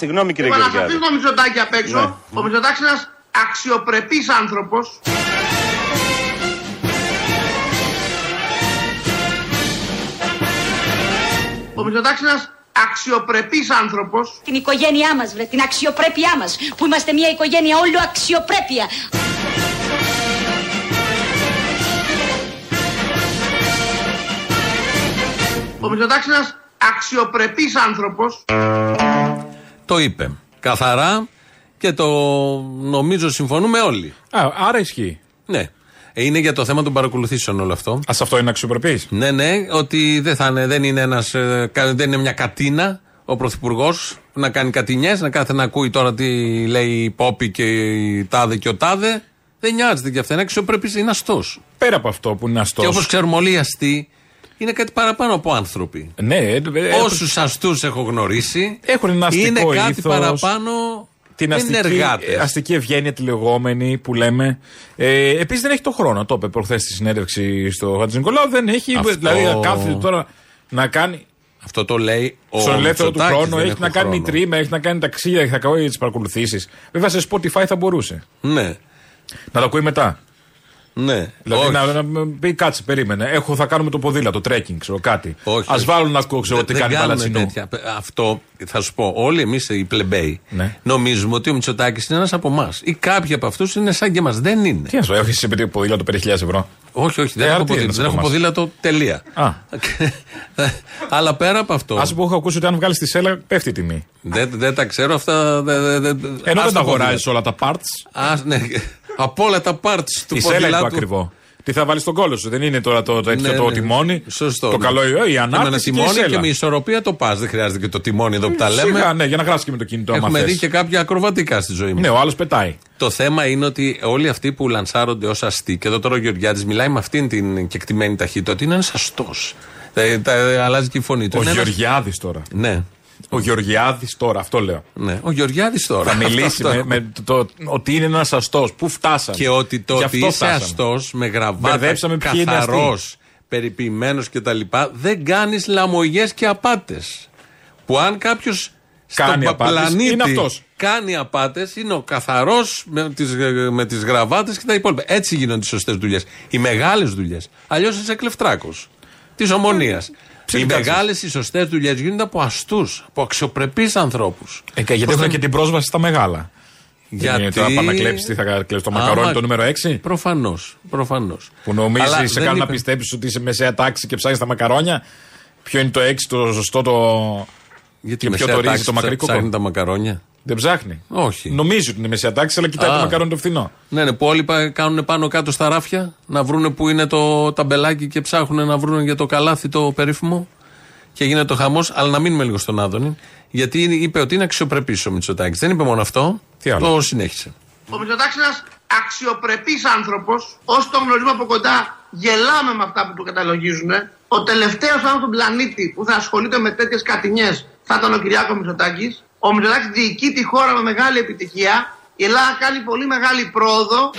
Συγγνώμη κύριε Λοιπόν, να Γεωργιάδη. αφήσουμε το Μητσοτάκη απ' έξω. Ναι. Ο Μητσοτάκης είναι ένας αξιοπρεπής άνθρωπος. Ο Μητσοτάκης είναι ένας αξιοπρεπής άνθρωπος. Την οικογένειά μας, βρε, την αξιοπρέπειά μας, που είμαστε μια οικογένεια όλο αξιοπρέπεια. Ο Μητσοτάκης είναι ένας αξιοπρεπής άνθρωπος. Το είπε. Καθαρά και το νομίζω συμφωνούμε όλοι. Α, άρα ισχύει. Ναι. Ε, Είναι για το θέμα των παρακολουθήσεων όλο αυτό. Α αυτό είναι αξιοπρεπή. Ναι, ναι, ότι δεν, θα είναι, δεν, είναι ένας, ε, κα- δεν είναι μια κατίνα ο Πρωθυπουργός να κάνει κατηνιές, να κάθε να ακούει τώρα τι λέει η Πόπη και η Τάδε και ο Τάδε. Δεν νοιάζεται για αυτά. Είναι αξιοπρεπής, είναι αστός. Πέρα από αυτό που είναι αστός. Και όπως ξέρουμε όλοι οι αστεί, είναι κάτι παραπάνω από άνθρωποι. Ναι, ε, ε, Όσους αστούς έχω γνωρίσει, Έχουν ένα αστικό είναι κάτι ήθος, παραπάνω. την δεν αστική, είναι εργάτες. αστική ευγένεια τη λεγόμενη που λέμε. Ε, Επίσης δεν έχει το χρόνο. Το είπε προχθές στη συνέντευξη στο Χατζη Νικολάου. Δεν έχει. Αυτό- Δηλαδή να κάθεται τώρα να κάνει. Αυτό το λέει ο στον ελεύθερο του Μητσοτάκης, χρόνο δεν έχει έχω να κάνει χρόνο. τρίμμα, έχει να κάνει ταξίδια, έχει να κάνει τις παρακολουθήσεις. Βέβαια σε Spotify θα μπορούσε. Ναι, Να το ακούει μετά. Ναι. Δηλαδή Όχι. να, να μου πει κάτσε, περίμενε. Έχω, θα κάνουμε το ποδήλατο, τρέκινγκ, ξέρω κάτι. Όχι, Α όχι. βάλουν να ακούω, ξέρω τι Δεν κάνει κάνουμε παλατσινό. τέτοια. Αυτό θα σου πω. Όλοι εμείς οι πλεμπέοι Ναι. νομίζουμε ότι ο Μητσοτάκης είναι ένας από εμάς. Ή κάποιοι από αυτούς είναι σαν και εμάς. Δεν είναι. Τι να σου έχεις επειδή ποδήλατο 5.000 ευρώ. Όχι, όχι. Δεν Ε, έχω άρα τι είναι ποδήλατο. Δεν έχω ένας από ποδήλατο. Τελεία. Α. Αλλά πέρα από αυτό. Α πω, έχω ακούσει ότι αν βγάλεις τη σέλα πέφτει η τιμή. Δεν, δεν τα ξέρω αυτά. Δεν, δεν, δεν, Ενώ ας δεν το τα αγοράζεις ποδήλατο. όλα τα parts. Ας, ναι. Από όλα τα parts του Η σέλα είναι το ποδηλάτου. ακριβό. Τι θα βάλεις στον κόλο σου. Δεν είναι τώρα το τέτοιο Ναι, το ναι. τιμόνι; Σωστό. Το ναι. καλό η Και με ένα ανάπτυξη. Και η τιμόνι και, σέλα. με ισορροπία το πας. Δεν χρειάζεται και το τιμόνι εδώ που τα λέμε. Σιγά, ναι, για να γράψει και με το κινητό. άμα Έχουμε θες. δει και κάποια ακροβατικά στη ζωή μας. Ναι, ο άλλος πετάει. Το θέμα είναι ότι όλοι αυτοί που λανσάρονται ως αστεί, και εδώ τώρα ο Γεωργιάδη μιλάει με αυτήν την κεκτημένη ταχύτητα, ότι είναι ένας αστός. αλλάζει και η φωνή του. Ο Είναι ένας- Γεωργιάδη τώρα. Ναι, Ο Γεωργιάδης τώρα, αυτό λέω. ναι. Ο Γεωργιάδης τώρα. Θα μιλήσει Αυτό με, έχουμε. με το, το ότι είναι ένας αστός. Πού φτάσαμε; Και ότι το Γι' ότι αυτό είσαι φτάσαμε. αστός με γραβάτα, Μπερδέψαμε ποιοι είναι καθαρός, αστεί. περιποιημένο κτλ. Δεν κάνεις λαμογές και απάτες. Που αν κάποιος Κάνει στον απάτες, πλανήτη είναι αυτός. κάνει απάτες, είναι ο καθαρός με τι με τις γραβάτες και τα υπόλοιπα. Έτσι γίνονται οι σωστές δουλειές. Οι μεγάλες δουλειές. Αλλιώς είσαι κλεφτράκος της ομονίας. Οι Ψιλικάτσες. μεγάλες, οι σωστές δουλειές γίνονται από αστούς, από αξιοπρεπείς ανθρώπους. Ε, και γιατί έχουν και την πρόσβαση στα μεγάλα. Γιατί- Γιατί... Τώρα πάνε να κλέψεις, τι θα κλέψεις το μακαρόνι Άμα- το νούμερο 6. Προφανώς. Προφανώς. Που νομίζεις, Αλλά σε δεν κάνουν να είπε- πιστέψεις ότι είσαι μεσαία τάξη και ψάχνεις τα μακαρόνια; Ποιο είναι το 6, το σωστό, το. Γιατί Και η ποιο μεσαία το ρύζι, τάξη το ψά- μακρύ κόκο. Ψάχνει τα μακαρόνια; Δεν ψάχνει. Όχι. Νομίζει ότι είναι μεσαία τάξη, αλλά κοιτάει Α. το μακαρόνι το φθηνό. Ναι, ναι, που όλοι πα- κάνουν πάνω κάτω στα ράφια να βρούνε που είναι το ταμπελάκι και ψάχνουν να βρούνε για το καλάθι το περίφημο. Και γίνεται το χαμός. Αλλά να μείνουμε λίγο στον Άδωνη. Γιατί είναι- είπε ότι είναι αξιοπρεπής ο Μητσοτάκης. Δεν είπε μόνο αυτό. Τι άλλο; Το συνέχισε. Ο Μητσοτάκης είναι ένας αξιοπρεπής άνθρωπος. Όσο τον γνωρίζουμε από κοντά, γελάμε με αυτά που του καταλογίζουν. Ο τελευταίος άνθρωπος στον πλανήτη που θα ασχολείται με τέτοιες κατηνιές θα ήταν ο Κυριάκος Μητσοτάκης. Ο Μητσοτάκης διοικεί τη χώρα με μεγάλη επιτυχία. Η Ελλάδα κάνει πολύ μεγάλη πρόοδο.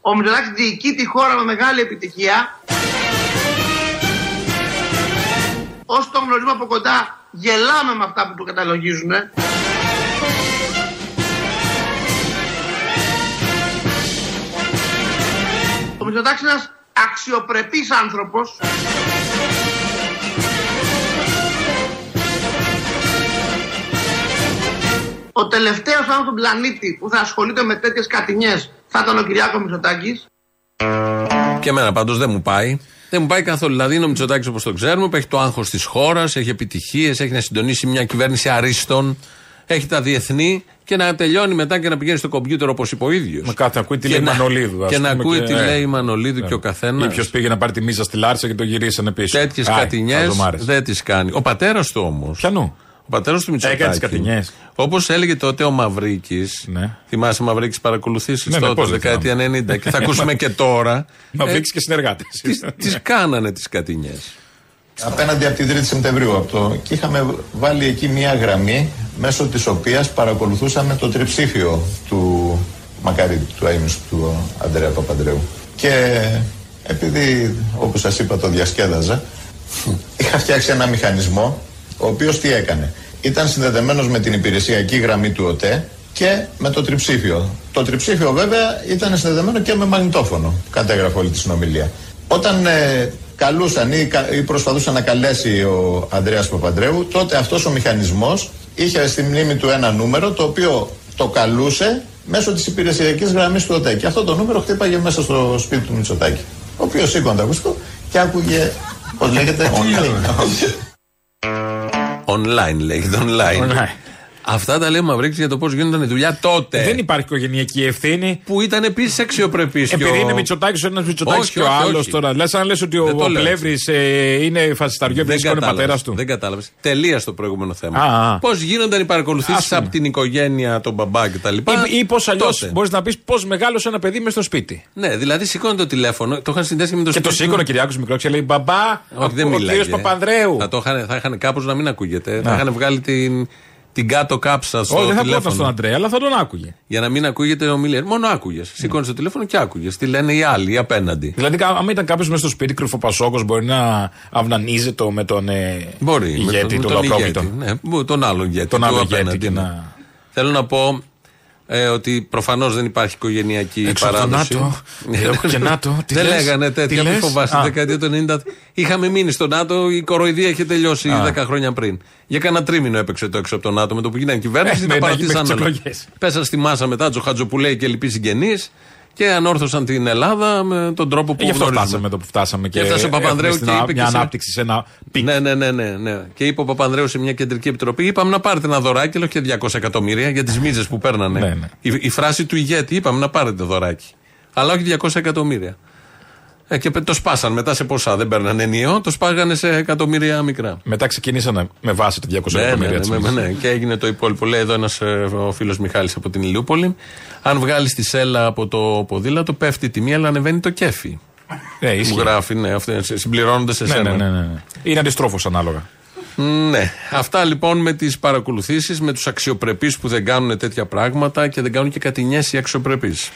Ο Μητσοτάκης διοικεί τη χώρα με μεγάλη επιτυχία. Όσο τον γνωρίζουμε από κοντά, γελάμε με αυτά που του καταλογίζουν. Ο Μητσοτάκης είναι ένας αξιοπρεπής άνθρωπος. Ο τελευταίος άνθρωπος στον πλανήτη που θα ασχολείται με τέτοιες κατηνιές θα ήταν ο Κυριάκος Μητσοτάκης. Και εμένα πάντως δεν μου πάει. Δεν μου πάει καθόλου. Δηλαδή είναι ο Μητσοτάκης όπως το ξέρουμε, που έχει το άγχος της χώρας, έχει επιτυχίες, έχει να συντονίσει μια κυβέρνηση αρίστων, έχει τα διεθνή και να τελειώνει μετά και να πηγαίνει στο κομπιούτερ όπως είπε ο ίδιος. Με κάθε ακούει τι λέει η Μανολίδου. ας Και να πούμε, ακούει τι ε, λέει η Μανολίδου ε. και ο καθένας. Ή ποιος πήγε να πάρει τη μίζα στη Λάρισα και το γυρίσανε πίσω. Τέτοιες Άι, κατηνιές χαζομάρες. δεν τις κάνει. Ο πατέρας του όμω. Πιανού. Ο πατέρας του Μητσοτάκη. Έκανε τις κατηνιές. Όπως έλεγε τότε ο Μαυρίκης. Ναι. Θυμάσαι Μαυρίκης παρακολουθήσεις Ναι, ναι, τότε, πώς δεν δεκαετία 90. και θα ακούσουμε και τώρα. Να Ε, βρει και συνεργάτες. Τις κάνανε τις κατηνιέ. Απέναντι από την 3η Σεπτεμβρίου από το... και είχαμε βάλει εκεί μια γραμμή μέσω της οποίας παρακολουθούσαμε το τριψήφιο του Μακαρίτη, του αείμνηστου του Αντρέα Παπαντρέου. Και επειδή όπως σας είπα το διασκέδαζα είχα φτιάξει ένα μηχανισμό ο οποίος τι έκανε. Ήταν συνδεδεμένος με την υπηρεσιακή γραμμή του ΟΤΕ και με το τριψήφιο. Το τριψήφιο βέβαια ήταν συνδεδεμένο και με μαγνητόφωνο, κατέγραφε όλη τη συνομιλία. Όταν ε, καλούσαν ή, κα- ή προσπαθούσαν να καλέσει ο Ανδρέας Παπαντρέου, τότε αυτός ο μηχανισμός είχε στη μνήμη του ένα νούμερο το οποίο το καλούσε μέσω της υπηρεσιακής γραμμής του ΟΤΕ. Και αυτό το νούμερο χτύπαγε μέσα στο σπίτι του Μητσοτάκη. Ο οποίος σήκωνε το ακουστικό και άκουγε, πώς λέγεται, Online λέγεται, online. Online. Αυτά τα λέει ο Μαυρίξ για το πώς γίνονταν η δουλειά τότε. Δεν υπάρχει οικογενειακή ευθύνη. Που ήταν επίσης αξιοπρεπής. Επειδή είναι Μητσοτάκης ο ένας Μητσοτάκης Όχι, και ο όχι, άλλος όχι. τώρα. Λες αν λες ότι ο, Δεν το ο λέω Πλεύρης ε, είναι φασισταριό επειδή είναι πατέρας του. Δεν κατάλαβες. Τελεία στο προηγούμενο θέμα. Α, α. Πώς γίνονταν οι Ας παρακολουθήσει πούμε. από την οικογένεια, τον μπαμπά κτλ. Ή, ή πώς αλλιώς Τότε. μπορείς να πεις πώς μεγάλωσε ένα παιδί μες στο σπίτι. Ναι, δηλαδή σηκώνει το τηλέφωνο, το είχαν συνδέσει με το Και το σπίτι σήκωνε ο του. Κυριάκος Μικρό και λέει Μπαμπά, Όχι, δεν ο μιλάει. κύριος Παπανδρέου. Θα, το είχαν, θα είχαν κάπως να μην ακούγεται. Θα Να. είχαν βγάλει την, την κάτω κάψα στο Όχι, δεν θα τηλέφωνο. κόταν στον Αντρέα, αλλά θα τον άκουγε. Για να μην ακούγεται ο Μιλιέρ. Μόνο άκουγε. Σήκωνε το τηλέφωνο και άκουγε. Τι λένε οι άλλοι, οι απέναντι. Δηλαδή, κα- άμα ήταν κάποιος μέσα στο σπίτι κρυφοπασόκος, μπορεί να αυνανίζεται με τον ε, Μπορεί. ηγέτη, με τον τον απρόβλητο. ηγέτη. Ναι, μπο- τον άλλον ηγέτη. Τον του άλλο ηγέτη απέναντι, και ναι. να- Θέλω να πω ε, ότι προφανώς δεν υπάρχει οικογενειακή Έξω από το παράδοση. ΝΑΤΟ, έχω και ΝΑΤΟ, τι δεν λες, λέγανε τι τέτοια, μην λες; φοβάσαι. Α. Τη δεκαετία του 90 είχαμε μείνει στο ΝΑΤΟ, η κοροϊδία είχε τελειώσει Α. 10 χρόνια πριν. Για κανένα τρίμηνο έπαιξε το έξω από το ΝΑΤΟ με το που γίνανε κυβέρνηση. Ε, τα με- παρατήσαν μέχρι τις όλα. εκλογές. Πέσαν στη μάσα μετά Τσοχατζοπουλαίοι και λοιποί συγγενείς και ανόρθωσαν την Ελλάδα με τον τρόπο που Ε, Γι' αυτό γνωρίζουμε. φτάσαμε εδώ που φτάσαμε και έφτασε ο Παπανδρέου έχουμε και στην- είπε μια και σε- ανάπτυξη σε ένα peak. Ναι, ναι, ναι, ναι, ναι. Και είπε ο Παπανδρέου σε μια κεντρική επιτροπή: Είπαμε να πάρετε ένα δωράκι, αλλά όχι 200 εκατομμύρια για τις μίζες που παίρνανε. Ναι, ναι. Η, η φράση του ηγέτη: Είπαμε να πάρετε δωράκι. Αλλά όχι 200 εκατομμύρια. Ε, και το σπάσαν μετά σε ποσά. Δεν παίρνανε ενιαίο, το σπάγανε σε εκατομμύρια μικρά. Μετά ξεκινήσανε με βάση τα 200 Ναι, ναι, εκατομμύρια ναι, της ναι, Μίζης. ναι. Και έγινε το υπόλοιπο. Λέει εδώ ένας ο φίλος Μιχάλης από την Ηλιούπολη. Αν βγάλεις τη σέλα από το ποδήλατο, πέφτει η τιμή, αλλά ανεβαίνει το κέφι. Ναι, ισχύει. Μου γράφει, ναι, αυτό συμπληρώνονται σε Ναι, σένα. ναι, ναι, ναι, ναι. Είναι αντιστρόφως ανάλογα. Ναι. Αυτά λοιπόν με τις παρακολουθήσεις, με τους αξιοπρεπείς που δεν κάνουν τέτοια πράγματα και δεν κάνουν και κατηνιέ οι αξιοπρεπείς.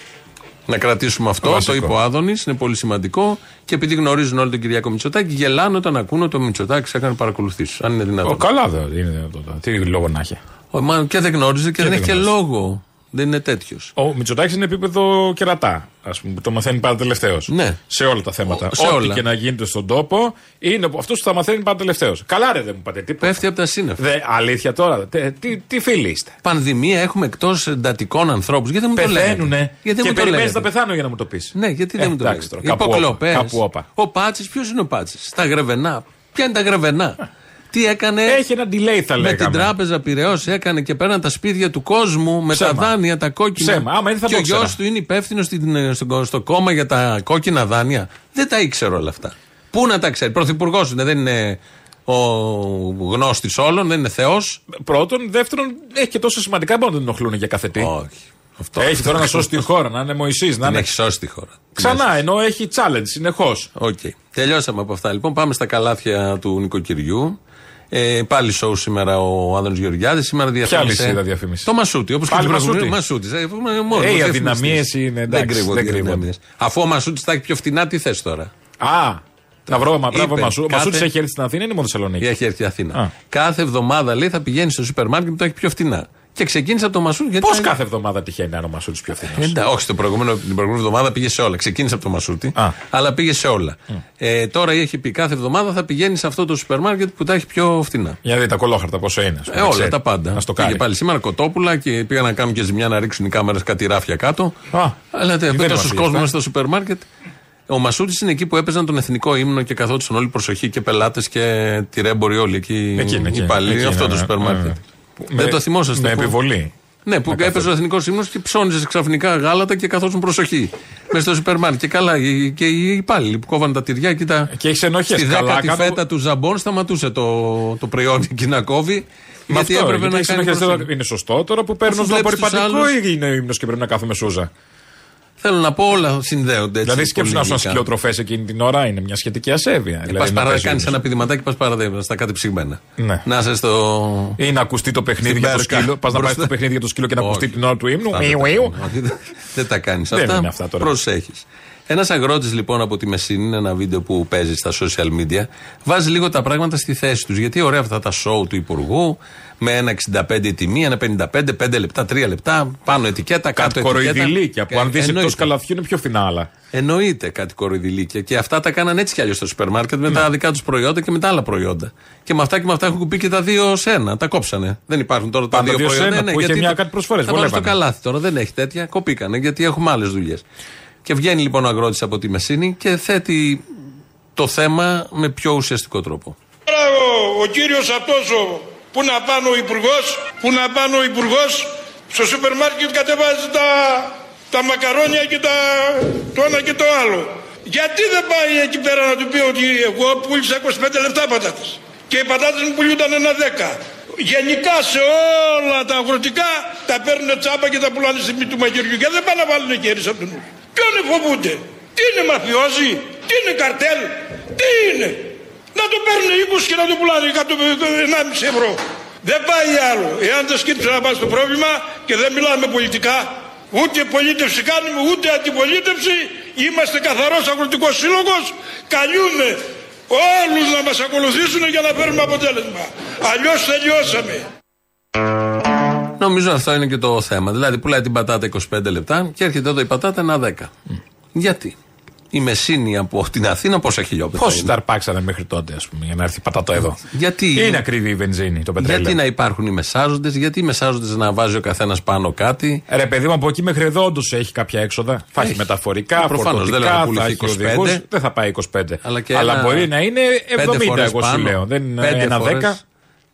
Να κρατήσουμε αυτό. Βασικό. Το είπε ο Άδωνης, είναι πολύ σημαντικό. Και επειδή γνωρίζουν όλοι τον Κυριακό Μητσοτάκη, γελάνε όταν ακούνε ότι ο Μητσοτάκης έκανε παρακολουθήσεις. Αν είναι Ο, δυνατόν. καλά δεν είναι δυνατόν. Τι λόγο να έχει. Ο, μα, και δεν γνώριζε και, δεν δεν έχει και γνώριζε. λόγο. Δεν είναι τέτοιος. Ο Μητσοτάκης είναι επίπεδο κερατά. Α πούμε, το μαθαίνει πάρα τελευταίος. Ναι. Σε όλα τα θέματα. Σε Ό,τι όλα. και να γίνεται στον τόπο, είναι αυτός που θα μαθαίνει πάρα τελευταίος. Καλά, ρε, δεν μου πάτε τίποτα. Πέφτει από τα σύννεφα. Δε, αλήθεια τώρα. Τε, τι, τι φίλοι είστε. Πανδημία έχουμε εκτός εντατικών ανθρώπους. Γιατί δεν μου το λέτε; Πεθαίνουνε. Γιατί δεν και μου το περιμένεις λέτε; να πεθάνω για να μου το πεις. Ναι, γιατί δεν Ε, μου το εντάξει λέτε; τώρα, κάπου Υποκλοπές. όπα, κάπου όπα. Ο Πάτσης, ποιος είναι ο Πάτσης; Στα γρεβενά. Ποια είναι τα γρεβενά; Τι έκανε; Έχει ένα delay, θα με λέγαμε. την τράπεζα Πυραιός έκανε και πέραν τα σπίτια του κόσμου με Ψέμα. τα δάνεια, τα κόκκινα. Ψέμα. Άμα είναι, θα και το ο γιος ήξερα. του είναι υπεύθυνος στην- στο, στο κόμμα για τα κόκκινα δάνεια. Δεν τα ήξερε όλα αυτά. Πού να τα ξέρει; Πρωθυπουργός είναι, δεν είναι ο γνώστης όλων, δεν είναι Θεός. Πρώτον. Δεύτερον, έχει και τόσα σημαντικά που να τον ενοχλούν για κάθε τι. Όχι. Αυτό. Έχει τώρα να σώσει τη χώρα, να είναι Μωυσής, να Την είναι. έχει σώσει τη χώρα. Ξανά, ενώ έχει challenge συνεχώς. Οκ. Τελειώσαμε από αυτά. Λοιπόν, πάμε στα καλάθια του νοικοκυριού. Ε, πάλι σοου σήμερα ο Άδωνος Γεωργιάδης. Σήμερα διαφήμισε. αλυσίδα διαφήμιση; Το Μασούτη. Όπως και Πάλι το προηγούμενο. Μασούτη. Μασούτη. Ε, πούμε, μόνος Ε, οι διαφημιστής. αδυναμίες είναι, Δεν εντάξει, κρύβονται. δεν οι κρύβονται. αδυναμίες. Αφού ο Μασούτης τα έχει πιο φτηνά, τι θες τώρα; Α, να βρω μα, μπράβο Είπε, Μασού. Ο κάθε- Μασούτη έχει έρθει στην Αθήνα ή είναι μόνο Θεσσαλονίκη. Έχει έρθει η Αθήνα. Α. Κάθε εβδομάδα λέει θα πηγαίνει στο σούπερ μάρκετ που το έχει πιο φτηνά. Και ξεκίνησε από το Μασούτη. γιατί Πώς τα- κάθε εβδομάδα τυχαίνει να είναι ο Μασούτη πιο φθηνός; Εντά, όχι, στο προηγούμενο, την προηγούμενη εβδομάδα πήγε σε όλα. Ξεκίνησε από το Μασούτη, Α. αλλά πήγε σε όλα. Ε, τώρα έχει πει κάθε εβδομάδα θα πηγαίνει σε αυτό το σούπερ μάρκετ που τα έχει πιο φτηνά. Για να δείτε τα κολόχαρτα πόσο είναι. ας πούμε, Ε, όλα ξέρει. τα πάντα. Να στο Πήγε κάνει. πάλι σήμερα κοτόπουλα και πήγαν να κάνουν και ζημιά να ρίξουν οι κάμερες κάτι ράφια κάτω. Α, Αλλά δεν δεν τόσο μας κόσμο αυτά. στο σούπερ μάρκετ. Ο Μασούτη είναι εκεί που έπαιζαν τον εθνικό ύμνο και καθόντουσαν όλοι προσοχή και πελάτες και τυρέμποροι όλοι εκεί. Εκεί είναι, εκεί οι είναι, υπάλληλοι. εκεί Αυτό είναι, το ναι, σούπερ ναι, μάρκετ. Ναι. Δεν Με- το θυμόσαστε. Με που- επιβολή. Ναι, που Να έπαιζε ο καθόταν. εθνικός ύμνο και ψώνιζε ξαφνικά γάλατα και καθόσουν προσοχή. Μέσα στο σούπερ μάρκετ. Και καλά, οι- και οι υπάλληλοι που κόβαν τα τυριά και τα. Και έχεις ενοχές. Στη Καλά δέκατη κάτω- φέτα του Ζαμπόν σταματούσε το, το προϊόν εκεί να κόβει. Με γιατί αυτό, έπρεπε γιατί να έχεις κάνει. ενοχές, προσοχή. τώρα Είναι σωστό τώρα που παίρνω Αφού το βλέπεις τους απορριπαντικό άλλους- ή είναι ο ύμνος και πρέπει να κάθομαι σούζα. Θέλω να πω όλα συνδέονται έτσι. Δηλαδή σκέψου να σου πολύ σκυλοτροφέ εκείνη την ώρα είναι μια σχετική ασέβεια. Πα Δηλαδή, να παρά, παίζει κάνεις ύμνος. ένα πηδηματάκι, πας παραδείγματα στα κάτι ψυγμένα. Ναι. Να είσαι στο. Ή να ακουστεί το παιχνίδι Στην για το Μπέρκα. σκύλο. Πας να πάει Μπροστά. στο παιχνίδι για το σκύλο και να ακουστεί Όχι. την ώρα του ύμνου. Αυτά δεν Μιου, τα μιου. κάνεις. Όχι, δεν- Δεν τα κάνεις Δεν αυτά. είναι αυτά τώρα. Προσέχεις. Ένας αγρότης λοιπόν από τη Μεσίνη, είναι ένα βίντεο που παίζει στα social media, βάζει λίγο τα πράγματα στη θέση τους. Γιατί ωραία αυτά τα show του Υπουργού, με ένα 65 η τιμή, ένα 55, 5 λεπτά, 3 λεπτά, πάνω ετικέτα, κάτω Κάτι ετικέτα. κοροϊδηλίκια που αν δεις εκτός Εννοείται. καλαθιού είναι πιο φθηνά άλλα. Εννοείται κάτι κοροϊδηλίκια. Και αυτά τα κάναν έτσι κι αλλιώς στο σούπερ μάρκετ με τα δικά τους προϊόντα και με τα άλλα προϊόντα. Και με αυτά και με αυτά έχουν κουπεί και τα δύο σε ένα. Τα κόψανε. Δεν υπάρχουν τώρα τα Πάντα δύο δύο σε προϊόντα. ένα, που είχε γιατί μια τα- κάτι προσφορές, Τα βάλουν στο βολεύανε. καλάθι τώρα. Δεν έχει τέτοια. Κοπήκανε γιατί έχουμε άλλες δουλειές. Και βγαίνει λοιπόν ο αγρότης από τη Μεσίνη και θέτει το θέμα με πιο ουσιαστικό τρόπο. Τώρα ο, ο κύριος αυτός ο, που να πάνε ο υπουργός, που να πάνε ο υπουργός στο σούπερ μάρκετ κατεβάζει τα, τα μακαρόνια και τα, το ένα και το άλλο. Γιατί δεν πάει εκεί πέρα να του πει ότι εγώ πούλησα 25 λεπτά πατάτες και οι πατάτες μου πουλούνταν ένα 10. Γενικά σε όλα τα αγροτικά τα παίρνουν τσάμπα και τα πουλάνε στη μύτη του μαγειριού και δεν πάνε να βάλουν χέρι από τον νου. Ποιον φοβούνται; Τι είναι μαφιόζοι, τι είναι καρτέλ, τι είναι; Να το παίρνουν 20 και να το πουλάνε 1,5 ευρώ. Δεν πάει άλλο. Εάν δεν σκύψει να πάει στο πρόβλημα και δεν μιλάμε πολιτικά, ούτε πολίτευση κάνουμε, ούτε αντιπολίτευση, είμαστε καθαρός αγροτικός σύλλογος, καλούμε όλους να μας ακολουθήσουν για να φέρουμε αποτέλεσμα. Αλλιώς τελειώσαμε. Νομίζω αυτό είναι και το θέμα. Δηλαδή πουλάει την πατάτα 25 λεπτά και έρχεται εδώ η πατάτα ένα 10. Γιατί; Η Μεσίνη από την Αθήνα πόσα χιλιόμετρα. Πόσοι είναι; τα αρπάξανε μέχρι τότε, ας πούμε, για να έρθει πατάτα εδώ; Γιατί- Είναι ακριβή η βενζίνη, το πετρέλαιο. Γιατί να υπάρχουν οι μεσάζοντες, γιατί οι μεσάζοντες να βάζει ο καθένας πάνω κάτι; Ρε παιδί μου, από εκεί μέχρι εδώ όντως έχει κάποια έξοδα. Θα έχει Έχει. μεταφορικά, Ε, προφανώς, δεν λέω να φορτωτικά, θα πουληθεί έχει 25. οδηγούς. Δεν θα πάει 25. Αλλά, και ένα- μπορεί να είναι πέντε 70, φορές εγώ σου πάνω, λέω. Δεν είναι πέντε ένα φορές 10.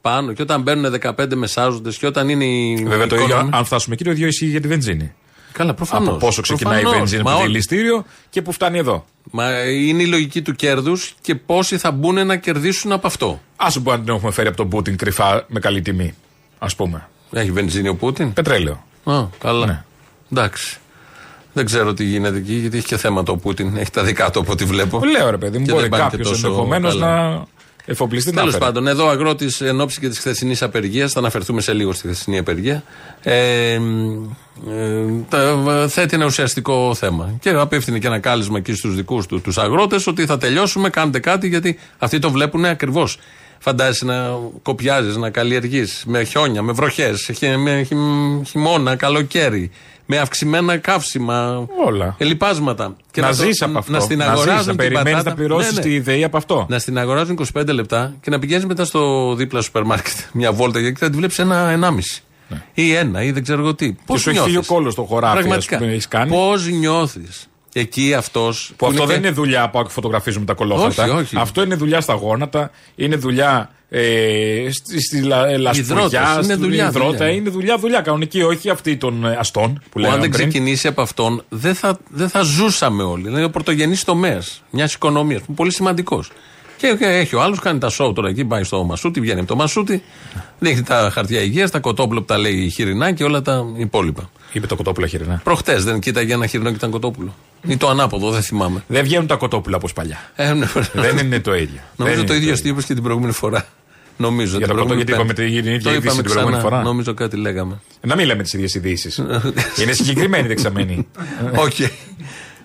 Πάνω. Και όταν μπαίνουν 15 μεσάζοντες και όταν είναι η. Βέβαια το ίδιο, οικονομία- αν φτάσουμε εκεί, το ίδιο ισχύει για τη βενζίνη. Καλά, προφανώς. Από πόσο ξεκινάει η βενζίνη από το δηληστήριο και που φτάνει εδώ. Μα είναι η λογική του κέρδους και πόσοι θα μπουν να κερδίσουν από αυτό. Άσο που αν την έχουμε φέρει από τον Πούτιν κρυφά με καλή τιμή. Α πούμε. Έχει βενζίνη ο Πούτιν; Πετρέλαιο. Α, καλά. Ναι. Εντάξει. Δεν ξέρω τι γίνεται εκεί, γιατί έχει και θέματα ο Πούτιν. Έχει τα δικά του από ό,τι βλέπω. Λέω ρε παιδί μου, Και μπορεί δεν πάνε και κάποιος τόσο ενδεχομένως καλά. να εφοπλιστεί να Τέλο φέρει. πάντων, εδώ ο αγρότη εν ώψη και τη χθεσινή απεργία, θα αναφερθούμε σε λίγο στη χθεσινή απεργία, ε, ε, τα- θέτει ένα ουσιαστικό θέμα. Και απέφθινε και ένα κάλεσμα εκεί στου δικού του τους αγρότε ότι θα τελειώσουμε, κάντε κάτι, γιατί αυτοί το βλέπουν ακριβώ. Φαντάζεσαι να κοπιάζει, να καλλιεργεί με χιόνια, με βροχέ, με χει- χειμώνα, καλοκαίρι, με αυξημένα καύσιμα, Όλα. ελιπάσματα. Και να το- ζεις από αυτό. Να στην να, ζεις, αγοράζουν να την περιμένεις πατάτα. να πληρώσεις Ναι, ναι. τη ιδέα από αυτό. Να στην αγοράζουν 25 λεπτά και να πηγαίνεις μετά στο δίπλα σούπερ μάρκετ μια βόλτα και θα τη βλέπεις ένα ενάμιση. Ή ένα, ή δεν ξέρω εγώ τι. Πώς Ναι. σου έχει φύγει ο κόλλος στο χωράφι, Πραγματικά. ας πούμε, έχεις κάνει; Πώς νιώθεις; Εκεί αυτός. Που αυτό δεν είναι δουλειά που φωτογραφίζουμε τα κολόχαρτα. Όχι, όχι. Αυτό είναι δουλειά στα γόνατα, είναι δουλειά ε, στη, στη λα, ε, λασπουριά, Υδρότες, είναι στη δουλειά, υδρότα. δουλειά. Είναι δουλειά, δουλειά κανονική, όχι αυτή των ε, αστών που Που αν λέγαμε δεν πριν. ξεκινήσει από αυτόν, δεν θα, δεν θα ζούσαμε όλοι. Είναι ο πρωτογενής τομέας μιας οικονομίας. Πολύ σημαντικός. Και έχει ο άλλος, κάνει τα σοου τώρα εκεί, πάει στο Μασούτι, βγαίνει από το Μασούτι, δείχνει τα χαρτιά υγείας, τα κοτόπουλα που τα λέει η χοιρινά και όλα τα υπόλοιπα. Είπε το κοτόπουλο χοιρινά. Προχτές δεν κοίταγε ένα χοιρινό και ήταν κοτόπουλο. Ή το ανάποδο, δεν θυμάμαι. Δεν βγαίνουν τα κοτόπουλα όπως παλιά. Ε, ναι, δεν είναι το ίδιο. Νομίζω Δεν το είναι ίδιο τι είπε και την προηγούμενη φορά. Νομίζω. Για την το κοτό, προηγούμενη γιατί είπαμε Πέμπτη. την ίδια Το είδηση είπαμε την προηγούμενη ξανά. φορά. Νομίζω κάτι λέγαμε. Να μην λέμε τις ίδιες ειδήσεις. είναι συγκεκριμένη δεξαμένη. Οκ.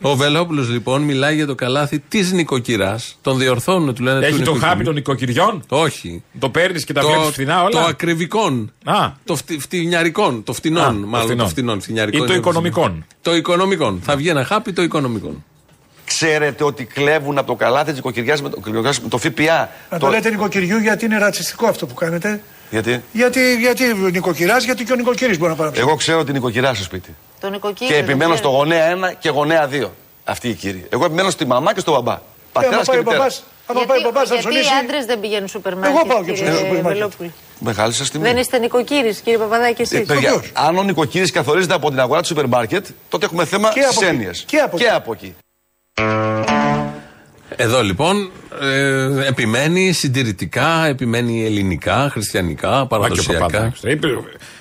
Ο Βελόπουλος λοιπόν μιλάει για το καλάθι της νοικοκυράς. Τον διορθώνουν, του λένε Έχει του το χάπι νοικοκυριού. των οικοκυριών. Όχι. Το παίρνεις και τα Το, βλέπεις φθηνά όλα; το ακριβικών. Α, Το φτι, φτηνιαρικών. Το φτηνών, Α, μάλλον. το Το φτηνών. φτηνών. φτηνιαρικό Ή το είναι οικονομικών. Το οικονομικών. Θα βγει ένα χάπι το οικονομικών. Ξέρετε ότι κλέβουν από το καλάθι της οικοκυριάς με, το- οικοκυριάς με το ΦΠΑ. Να το λέτε νοικοκυριού γιατί είναι ρατσιστικό αυτό που κάνετε; Γιατί; Γιατί, γιατί νοικοκυράς, γιατί και ο νοικοκυρής μπορεί να πάρει. εγώ ξέρω την οικοκυριά στο σπίτι. Το νοικοκύριο. και επιμένω το στο ξέρω. γονέα 1 και γονέα 2. Αυτοί οι κύριοι. Εγώ επιμένω στη μαμά και στο μπαμπά. Ε, Πατέρας άμα και πάει ο μητέρας. μπαμπάς, άμα πάει ο Γιατί, μπαμπάς να γιατί ψωνίσει. οι άντρες δεν πηγαίνουν σούπερ μάρκετ. Εγώ πάω και κύριε ψωνίζω στο σούπερ μάρκετ. Βελόπουλε. Μεγάλη σας τιμή. Δεν είστε νοικοκύρης, κύριε Παπαδάκη, Ε, εσείς. παιδιά, Ποιος; αν ο νοικοκύρης καθορίζεται από την αγορά του σούπερ μάρκετ, τότε έχουμε θέμα Και από εκεί. στην έννοια. Και από εκεί. από εκεί. Εδώ λοιπόν ε, επιμένει συντηρητικά, επιμένει ελληνικά, χριστιανικά, Μα και ο παραδοσιακά. Παπαδάκης. Είπε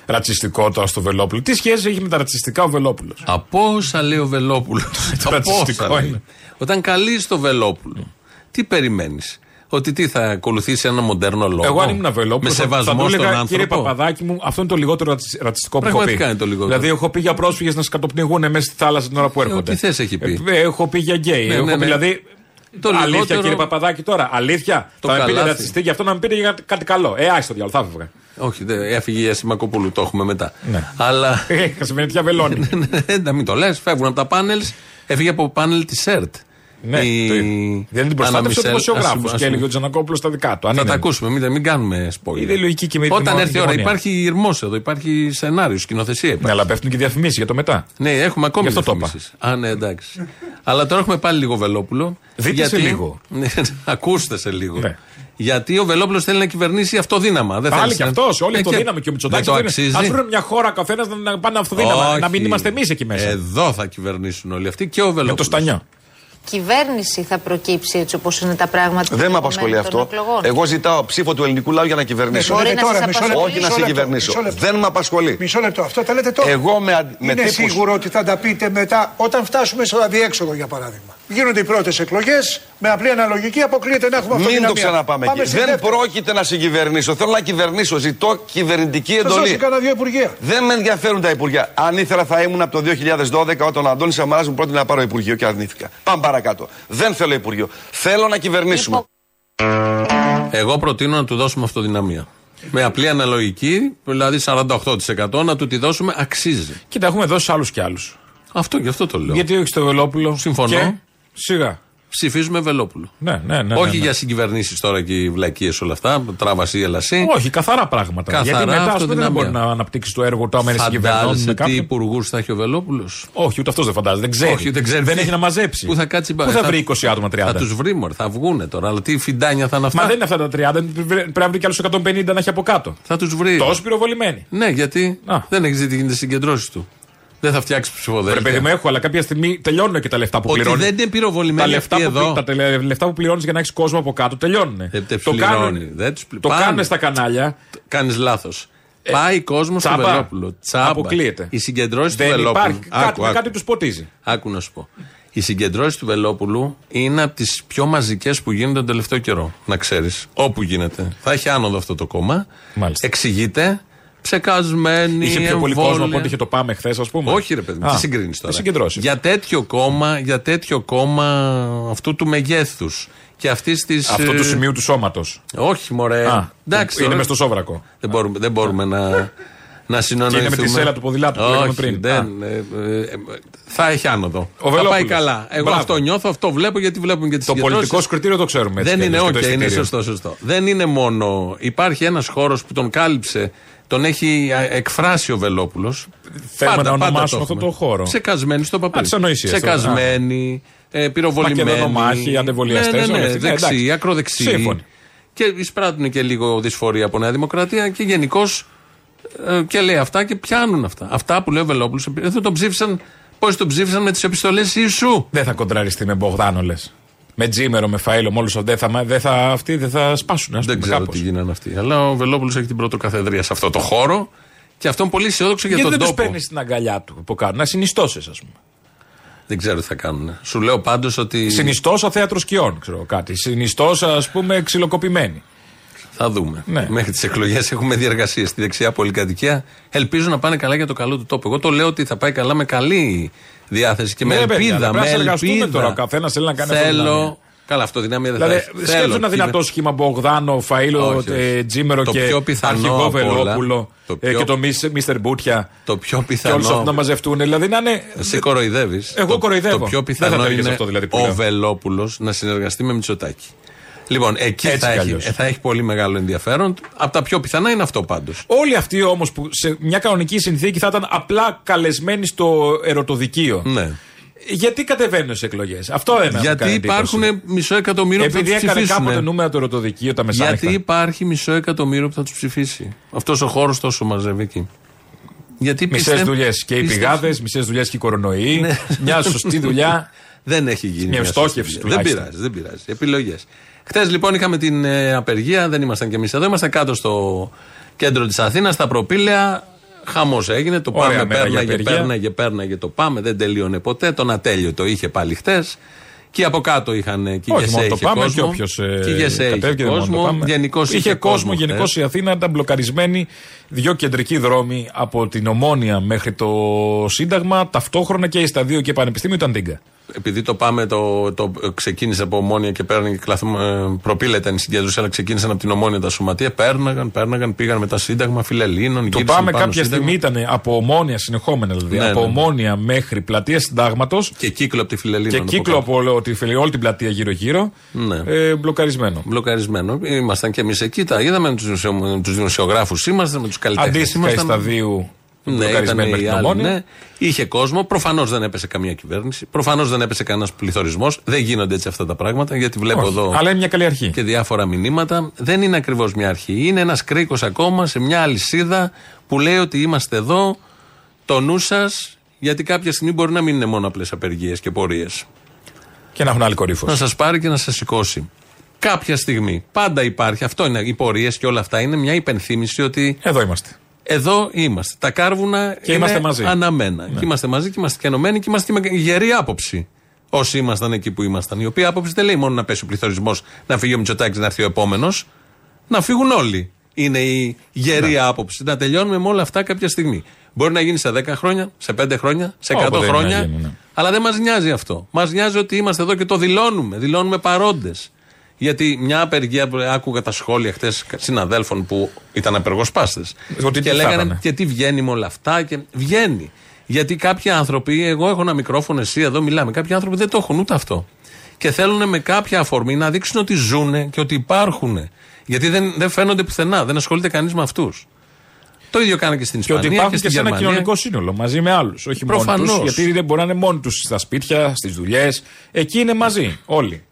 ρατσιστικό τώρα στο Βελόπουλο. Τι σχέση έχει με τα ρατσιστικά ο Βελόπουλος; Από όσα λέει ο Βελόπουλος. ρατσιστικό είναι. Όταν καλείς το Βελόπουλο, τι περιμένεις; Ότι τι θα ακολουθήσει ένα μοντέρνο λόγο; Εγώ αν ήμουν Βελόπουλο. Με θα- σεβασμό θα του στον έλεγα, άνθρωπο; Κύριε Παπαδάκη μου, αυτό είναι το λιγότερο ρατσι- ρατσιστικό που έχω πει. Πραγματικά είναι το λιγότερο. Δηλαδή, έχω πει για πρόσφυγες να σκατοπνιγούν μέσα στη θάλασσα την ώρα που έρχονται. ό,τι θες έχει πει. Ε, έχω πει για γκέι. Ναι, έχω ναι, πει, ναι. δηλαδή. Το αλήθεια, λιγότερο- κύριε Παπαδάκη, τώρα. Αλήθεια. Το θα με πείτε καλάθι. ρατσιστή, γι' αυτό να μην πείτε για κάτι καλό. Ε, άστο διάλογο, θα έφευγα. Όχι, δεν- έφυγε η Εύση Μακοπούλου, το έχουμε μετά. Ναι. Αλλά. Είχα σημαίνει πια βελόνι. να μην το λες, φεύγουν από τα πάνελς. Έφυγε από πάνελ της ΕΡΤ. Ναι, Η- το είδα. Δεν την προστάτευσε ο Άννα Μισελ. δημοσιογράφος Ας- ας- και έλεγε ο Τζανακόπουλος στα δικά του. Αν Θα είναι- τα ακούσουμε, μην, μην κάνουμε spoiler. Είναι λογική και με Όταν δημο- έρθει η ώρα, δημονία. υπάρχει ηρμός εδώ, υπάρχει σενάριο, σκηνοθεσία. Ναι, Υπάρχει. αλλά πέφτουν και διαφημίσεις για το μετά. Ναι, έχουμε ακόμη Γι' αυτό το διαφημίσεις. Α, ναι, εντάξει. αλλά τώρα έχουμε πάλι λίγο Βελόπουλο. Δείτε σε λίγο. Ναι, ακούστε σε λίγο. Ναι. Γιατί ο Βελόπουλος θέλει να κυβερνήσει αυτοδύναμα. Δεν Πάλι θέλει και να- αυτός, όλοι Ε, αυτοδύναμοι και ο Μητσοτάκης. Δεν το αξίζει. Α βρουν μια χώρα καθένας να, να πάνε αυτοδύναμα. Να μην Όχι. είμαστε εμείς εκεί μέσα. Εδώ θα κυβερνήσουν όλοι αυτοί και ο Βελόπουλο. Με το στανιό. Κυβέρνηση θα προκύψει έτσι όπως είναι τα πράγματα. Δεν με στο απασχολεί moment των αυτό. εκλογών. Εγώ ζητάω ψήφο του ελληνικού λαού για να κυβερνήσω. Μπορεί λέτε να τώρα, σας μισό απασχολεί. λεπτό, Όχι να μισό σε λεπτό, κυβερνήσω. μισό λεπτό. Δεν με απασχολεί. Μισό λεπτό, αυτό τα λέτε τώρα. Εγώ με, αν- με είναι τύπους- σίγουρο ότι θα τα πείτε μετά, όταν φτάσουμε στο αδιέξοδο για παράδειγμα. Γίνονται οι πρώτες εκλογές, με απλή αναλογική αποκλείεται να έχουμε Μην το αυτοδυναμία. ξαναπάμε Πάμε εκεί. στη Δεν δεύτερη. πρόκειται να συγκυβερνήσω. Θέλω να κυβερνήσω. Ζητώ κυβερνητική Θα δώσει εντολή. κανένα δύο υπουργεία. Δεν με ενδιαφέρουν τα υπουργεία. Αν ήθελα θα ήμουν από το 2012 όταν ο Αντώνης Σαμαράς μου πρότεινε να πάρω υπουργείο και αρνήθηκα. Πάμε παρακάτω. Δεν θέλω υπουργείο. Θέλω να κυβερνήσουμε. Εγώ προτείνω να του δώσουμε αυτοδυναμία. Με απλή αναλογική, δηλαδή 48% να του τη δώσουμε, αξίζει. Κοίτα, έχουμε δώσει άλλους κι άλλους. Αυτό γι' αυτό το λέω. Γιατί όχι στο Βελόπουλο. Συμφωνώ. Και σιγά. Ψηφίζουμε Βελόπουλο. Ναι, ναι, ναι. Όχι ναι, ναι. για συγκυβερνήσεις τώρα και οι βλακίες όλα αυτά, τράβαση ή ελασί. Όχι, καθαρά πράγματα. Καθαρά Γιατί μετά ας πούμε, δεν αυτοδυναμία. μπορεί να αναπτύξεις το έργο του άμα είναι συγκυβερνών Φαντάζεσαι με τι κάποιον. υπουργούς θα έχει ο Βελόπουλος; Όχι, ούτε αυτός δεν φαντάζεται. Δεν ξέρει. Όχι, δεν ξέρει. Δεν τι- έχει να μαζέψει. Πού θα κάτσει Πού θα βρει 20 άτομα 30. Θα τους βρει, μωρέ, θα βγούνε τώρα. Αλλά τι φιντάνια θα είναι αυτά; Μα δεν είναι αυτά τα 30, πρέπει να βρει κι άλλους 150 να έχει από κάτω. Θα τους βρει. Τόσο πυροβολημένοι. Ναι, γιατί Α. δεν έχεις δει τι γίνεται συγκεντρώσεις του. Δεν θα φτιάξει Ρε ψηφοδέλτια. παιδί μου, έχω, αλλά κάποια στιγμή τελειώνουν και τα λεφτά που Ότι πληρώνει. δεν είναι Τα πυροβολημένοι λεφτά, αυτοί που, εδώ. τα τελε- λεφτά που πληρώνεις για να έχεις κόσμο από κάτω τελειώνουν. Δεν τα το πληρώνει. κάνουν, Δεν τους πλη- το πάνε. κάνουν στα κανάλια. Κάνεις λάθος. Πάει κόσμος στο Ε, τσάμπα. Βελόπουλο. Τσάμπα. Αποκλείεται. Οι συγκεντρώσεις του Δεν Βελόπουλου. υπάρχει. Κάτι, με κάτι τους ποτίζει. Άκου να σου πω. Οι συγκεντρώσεις του Βελόπουλου είναι από τις πιο μαζικές που γίνονται τον τελευταίο καιρό. Να ξέρεις. Όπου γίνεται. Θα έχει άνοδο αυτό το κόμμα. Μάλιστα. Εξηγείται. Ψεκασμένη. Είχε πιο πολύ εμβόλια. κόσμο από ό,τι είχε το πάμε χθες, ας πούμε. Όχι, ρε παιδί μου, Α, τι συγκρίνεις τώρα. τις συγκεντρώσεις. Για τέτοιο κόμμα, για τέτοιο κόμμα αυτού του μεγέθους και αυτής της. Αυτό του σημείου του σώματος. Όχι, μωρέ. Α, Εντάξει, είναι τώρα. μες στο σόβρακο. Δεν μπορούμε, δεν μπορούμε να, να συνονοηθούμε. Και είναι με τη σέλα του ποδηλάτου που λέγαμε Όχι, πριν. Δεν, ε, ε, ε, θα έχει άνοδο. θα Βελόπουλος. πάει καλά. Εγώ Μπράβο. αυτό νιώθω, αυτό βλέπω γιατί βλέπουμε και τις Το πολιτικό σκριτήριο το ξέρουμε. έτσι Δεν κι είναι αλλιώς, και όχι, το είναι εισιτήριο. σωστό, σωστό. Δεν είναι μόνο. Υπάρχει ένας χώρος που τον κάλυψε, τον έχει α, εκφράσει ο Βελόπουλος. Θέλουμε να ονομάσουμε αυτό το χώρο. Ξεκασμένοι στο παπί. Α, τις ανοησίες τώρα. Ξεκασμένοι, ε, πυροβολημένοι. Μακεδονομάχοι, αντεβολιαστές, Ναι, ναι, όλοι ναι, αυτοί. Ναι, δεξιοί, εντάξει. ακροδεξιοί. Σύμφωνοι. Και εισπράττουν και λίγο δυσφορία από Νέα Δημοκρατία και γενικώς και λέει αυτά και πιάνουν αυτά. Αυτά που λέει ο Βελόπουλος. Δεν τον ψήφισαν. Πώς τον ψήφισαν με τις επιστολές Ιησού. Δεν θα κοντραριστεί με Μπογδάνο, λες. Με Τζίμερο, με Φαΐλο, με όλους αυτού. Δεν θα, δεν θα, αυτοί δεν θα σπάσουν. Ας Δεν πούμε, ξέρω κάπως. τι γίνανε αυτοί. Αλλά ο Βελόπουλος έχει την πρωτοκαθεδρία σε αυτό το χώρο και αυτό είναι πολύ αισιόδοξο για Γιατί τον δεν τους τόπο. παίρνεις στην αγκαλιά του που κάνουν. Να συνιστώσεις, ας πούμε. Δεν ξέρω τι θα κάνουν. Σου λέω πάντως ότι. Συνιστόσα θέατρος σκιών, ξέρω κάτι. Συνιστόσα, ας πούμε, ξυλοκοπημένη. Θα δούμε. Ναι. Μέχρι τις εκλογές έχουμε διεργασίες στη δεξιά πολυκατοικία. Ελπίζω να πάνε καλά για το καλό του τόπου. Εγώ το λέω ότι θα πάει καλά με καλή διάθεση και με Ναι, παιδιά, ελπίδα. πρέπει να Με συνεργαστούμε ελπίδα. τώρα. Ο καθένας θέλει να κάνει αυτό Θέλω. δυναμία. Καλά, αυτό δυναμία δεν Δηλαδή, θα έχει. σκέψου Θέλω. ένα δυνατό σχήμα Μπογδάνο, Φαΐλο, Όχι, όχι. ε, Τζίμερο Το και πιο πιθανό αρχηγό απ' όλα, Βελόπουλο το ε, πιο- και το Μίστερ Μπούτια. Το πιο Και πιθανό. όλου αυτούς να μαζευτούν. Δηλαδή να είναι. Σε κοροϊδεύεις. Εγώ κοροϊδεύω. Το πιο Δεν θα πιθανό το έλεγες είναι αυτό δηλαδή που ο λέω. Βελόπουλος να συνεργαστεί με Μητσοτάκη. Λοιπόν, εκεί Έτσι θα κι έχει, αλλιώς. ε, θα έχει πολύ μεγάλο ενδιαφέρον. Από τα πιο πιθανά είναι αυτό πάντως. Όλοι αυτοί όμως που σε μια κανονική συνθήκη θα ήταν απλά καλεσμένοι στο ερωτοδικείο. Ναι. Γιατί κατεβαίνουν σε εκλογές; Αυτό ένα μου Γιατί κάνει εντύπωση. υπάρχουν μισό εκατομμύριο που θα Επειδή τους έκανε ψηφίσουν. κάποτε νούμερα το ερωτοδικείο τα μεσάνυχτα. Γιατί υπάρχει μισό εκατομμύριο που θα τους ψηφίσει; Αυτός ο χώρος τόσο μαζεύει εκεί. Γιατί Μισές πιστεύ- δουλειές και οι πιστεύ- πηγάδες, μισές δουλειές και οι κορονοϊοί. Ναι. Μια σωστή δουλειά. Δεν έχει γίνει. Μια σωστή στόχευση δουλειά. Δεν τουλάχιστον. πειράζει, δεν πειράζει. Επιλογές. Χθες λοιπόν είχαμε την ε, απεργία, δεν ήμασταν κι εμείς εδώ, ήμασταν κάτω στο κέντρο της Αθήνας, στα προπήλαια. Χαμός έγινε, το Ωραία πάμε, μέρα για πέρναγε, απεργία. πέρναγε, πέρναγε, το πάμε, δεν τελείωνε ποτέ. Τον ατέλειο το είχε πάλι χτε. Και από κάτω είχαν και η Όχι Γεσέ μόνο το είχε πάμε κόσμο. και όποιος και η Γεσέ είχε κατέβηκε. δεν μόνο το κόσμο. Πάμε. Γενικώς είχε κόσμο. Γενικώς χθες. η Αθήνα ήταν μπλοκαρισμένη. Δύο κεντρικοί δρόμοι από την Ομόνια μέχρι το Σύνταγμα. Ταυτόχρονα και στα δύο και Πανεπιστήμιο ήταν τίγκα. επειδή το πάμε, το, το ξεκίνησε από ομόνια και παίρνει και κλαθμό, ε, προπήλαιταν η συγκέντρωση, αλλά ξεκίνησαν από την ομόνια τα σωματεία. Πέρναγαν, πέρναγαν, πήγαν μετά Σύνταγμα, Φιλελλήνων. Το γύρισαν πάμε πάνω κάποια Σύνταγμα στιγμή ήταν από Ομόνια συνεχόμενα δηλαδή. Ναι, από ναι, ναι. Ομόνια μέχρι πλατεία Συντάγματος. Και κύκλο από τη Φιλελλήνων. Και από κύκλο κάτω. από όλο, τη- όλη την πλατεία γύρω-γύρω. Ναι. Ε, μπλοκαρισμένο. Μπλοκαρισμένο. Ήμασταν και εμείς εκεί. Τα είδαμε με τους δημοσιογράφους, ήμασταν με τους καλλιτέχνες. Αντίστοιχα η σταδίου Ναι, ήταν μπλοκαρισμένη οι μέχρι την άλλοι, Ομόνια. ναι. Είχε κόσμο. Προφανώς δεν έπεσε καμία κυβέρνηση. Προφανώς δεν έπεσε κανένας πληθωρισμός. Δεν γίνονται έτσι αυτά τα πράγματα, γιατί βλέπω Όχι, εδώ Αλλά είναι μια καλή αρχή. και διάφορα μηνύματα. Δεν είναι ακριβώς μια αρχή. Είναι ένας κρίκος ακόμα σε μια αλυσίδα που λέει ότι είμαστε εδώ, το νου σας, γιατί κάποια στιγμή μπορεί να μην είναι μόνο απλέ απεργίες και πορείες. Και να έχουν άλλη κορύφωση. Να σας πάρει και να σας σηκώσει. Κάποια στιγμή. Πάντα υπάρχει. Αυτό είναι. Οι πορείες και όλα αυτά είναι μια υπενθύμηση ότι Εδώ είμαστε. εδώ είμαστε. Τα κάρβουνα Και είναι είμαστε μαζί. αναμένα. Και είμαστε μαζί και είμαστε και ενωμένοι και είμαστε και με γερή άποψη. Όσοι ήμασταν εκεί που ήμασταν. Η οποία άποψη δεν λέει μόνο να πέσει ο πληθωρισμός, να φύγει ο Μητσοτάκης, να έρθει ο επόμενος. Να φύγουν όλοι. Είναι η γερή Ναι. άποψη. Να τελειώνουμε με όλα αυτά κάποια στιγμή. Μπορεί να γίνει σε 10 χρόνια, σε 5 χρόνια, σε 100 Όποτε χρόνια. να γίνει, ναι. Αλλά δεν μας νοιάζει αυτό. Μας νοιάζει ότι είμαστε εδώ και το δηλώνουμε. Δηλώνουμε παρόντες. Γιατί μια απεργία που άκουγα τα σχόλια χθες συναδέλφων που ήταν απεργοσπάστες. Ότι τι Και θα λέγανε έπαιρνε. και τι βγαίνει με όλα αυτά. Και βγαίνει. Γιατί κάποιοι άνθρωποι, εγώ έχω ένα μικρόφωνο, εσύ εδώ μιλάμε. Κάποιοι άνθρωποι δεν το έχουν ούτε αυτό. Και θέλουν με κάποια αφορμή να δείξουν ότι ζουν και ότι υπάρχουν. Γιατί δεν, δεν φαίνονται πουθενά. Δεν ασχολείται κανείς με αυτούς. Το ίδιο κάνανε και στην Και Ισπανία ότι υπάρχουν και και, στην σε ένα Γερμανία. κοινωνικό σύνολο μαζί με άλλους. Όχι μόνο Προφανώς. του. Γιατί δεν μπορεί να είναι μόνοι τους στα σπίτια, στις δουλειές. Εκεί είναι μαζί. Όλοι.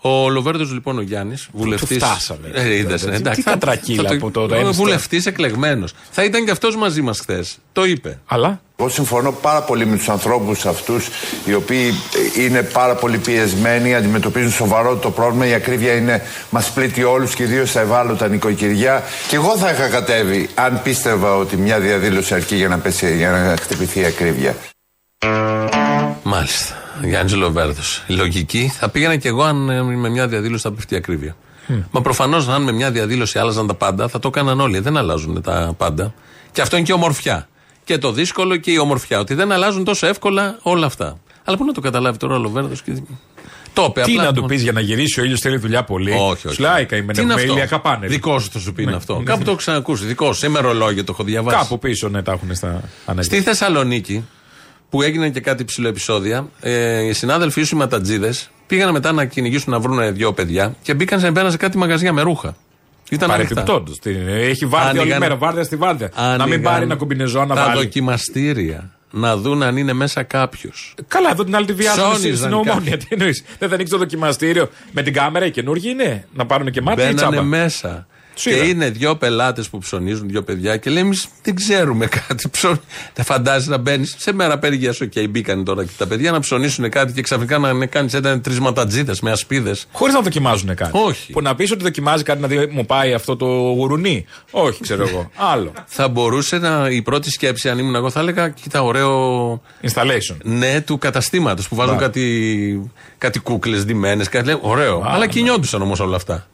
Ο Λοβέρδος λοιπόν ο Γιάννης, βουλευτή. φτάσαμε. Ε, είδες, Τι- ε, εντάξει, τι θα- κατρακύλα θα από το Ο Ένστον. βουλευτής εκλεγμένος. Θα ήταν και αυτός μαζί μας χθες. Το είπε. Αλλά; Εγώ συμφωνώ πάρα πολύ με τους ανθρώπους αυτούς οι οποίοι ε, είναι πάρα πολύ πιεσμένοι, αντιμετωπίζουν σοβαρό το πρόβλημα. Η ακρίβεια είναι, μας πλήττει όλους και ιδίως στα ευάλωτα νοικοκυριά. Και εγώ θα είχα κατέβει αν πίστευα ότι μια διαδήλωση αρκεί για να, πέσει, για να χτυπηθεί η ακρίβεια. Μάλιστα. Γιάννη Λοβέρδος. Η λογική θα πήγαινα κι εγώ αν ε, με μια διαδήλωση θα πέφτει η ακρίβεια. Μα προφανώς αν με μια διαδήλωση άλλαζαν τα πάντα θα το έκαναν όλοι. Δεν αλλάζουν τα πάντα. Και αυτό είναι και η ομορφιά. Και το δύσκολο και η ομορφιά. Ότι δεν αλλάζουν τόσο εύκολα όλα αυτά. Αλλά πού να το καταλάβει τώρα ο Λοβέρδος. Και... Το είπε τι απλά. να του πεις για να γυρίσει ο ήλιος θέλει δουλειά πολύ. Όχι, όχι. Σου λέει, «Α, η καημένη Τι είναι έχουμε αυτό; ηλιακά πάνελ». Δικό σου θα σου πει είναι Ναι. αυτό. Ναι. Κάπου το έχω ξανακούσει. Δικό σου. Σε ημερολόγιο το έχω διαβάσει. Κάπου πίσω ναι, τα έχουν στα ανέγγυα. Στη Θεσσαλονίκη, που έγιναν και κάτι ψηλό επεισόδια, ε, οι συνάδελφοί σου οι ματατζίδες πήγαν μετά να κυνηγήσουν να βρουν δύο παιδιά και μπήκαν σε, μπαίναν σε κάτι μαγαζιά με ρούχα. Ήταν ανοιχτά. Παρεπιπτόντως. Έχει βάρδια όλη Άνοιγαν- μέρα, βάρδια στη βάρδια. Να μην Άνοιγαν πάρει ένα κουμπινεζό να τα βάλει. δοκιμαστήρια. Να δουν αν είναι μέσα κάποιος. Καλά, εδώ την άλλη τη βιάζουν Ψώνιζαν στην ομόνια. κάποιοι. Τι εννοείς. Δεν θα ανοίξει το δοκιμαστήριο με την κάμερα, οι καινούργοι είναι. Να πάρουν και μάτια ή Μπαίνανε τσάμπα. μέσα. Τους Και είδα. είναι δύο πελάτες που ψωνίζουν, δύο παιδιά, και λέει: Εμείς δεν ξέρουμε κάτι. Ψων... Δεν φαντάζεσαι να μπαίνεις σε μέρα απεργία. OK, okay, μπήκαν τώρα και τα παιδιά να ψωνίσουν κάτι και ξαφνικά να κάνεις ήταν τρεις ματατζίδες με ασπίδες. Χωρίς να δοκιμάζουν κάτι. Όχι. Που να πεις ότι δοκιμάζει κάτι να δει, μου πάει αυτό το γουρουνί. Όχι, ξέρω εγώ. Άλλο. Θα μπορούσε να, η πρώτη σκέψη, αν ήμουν εγώ, θα έλεγα: Κοίτα, ωραίο. Installation. Ναι, του καταστήματος που βάζουν Μπράβο. κάτι, κάτι κούκλες ντυμένες. Κάτι λέει, ωραίο. Αλλά ναι. κινιόντουσαν όμως όλα αυτά.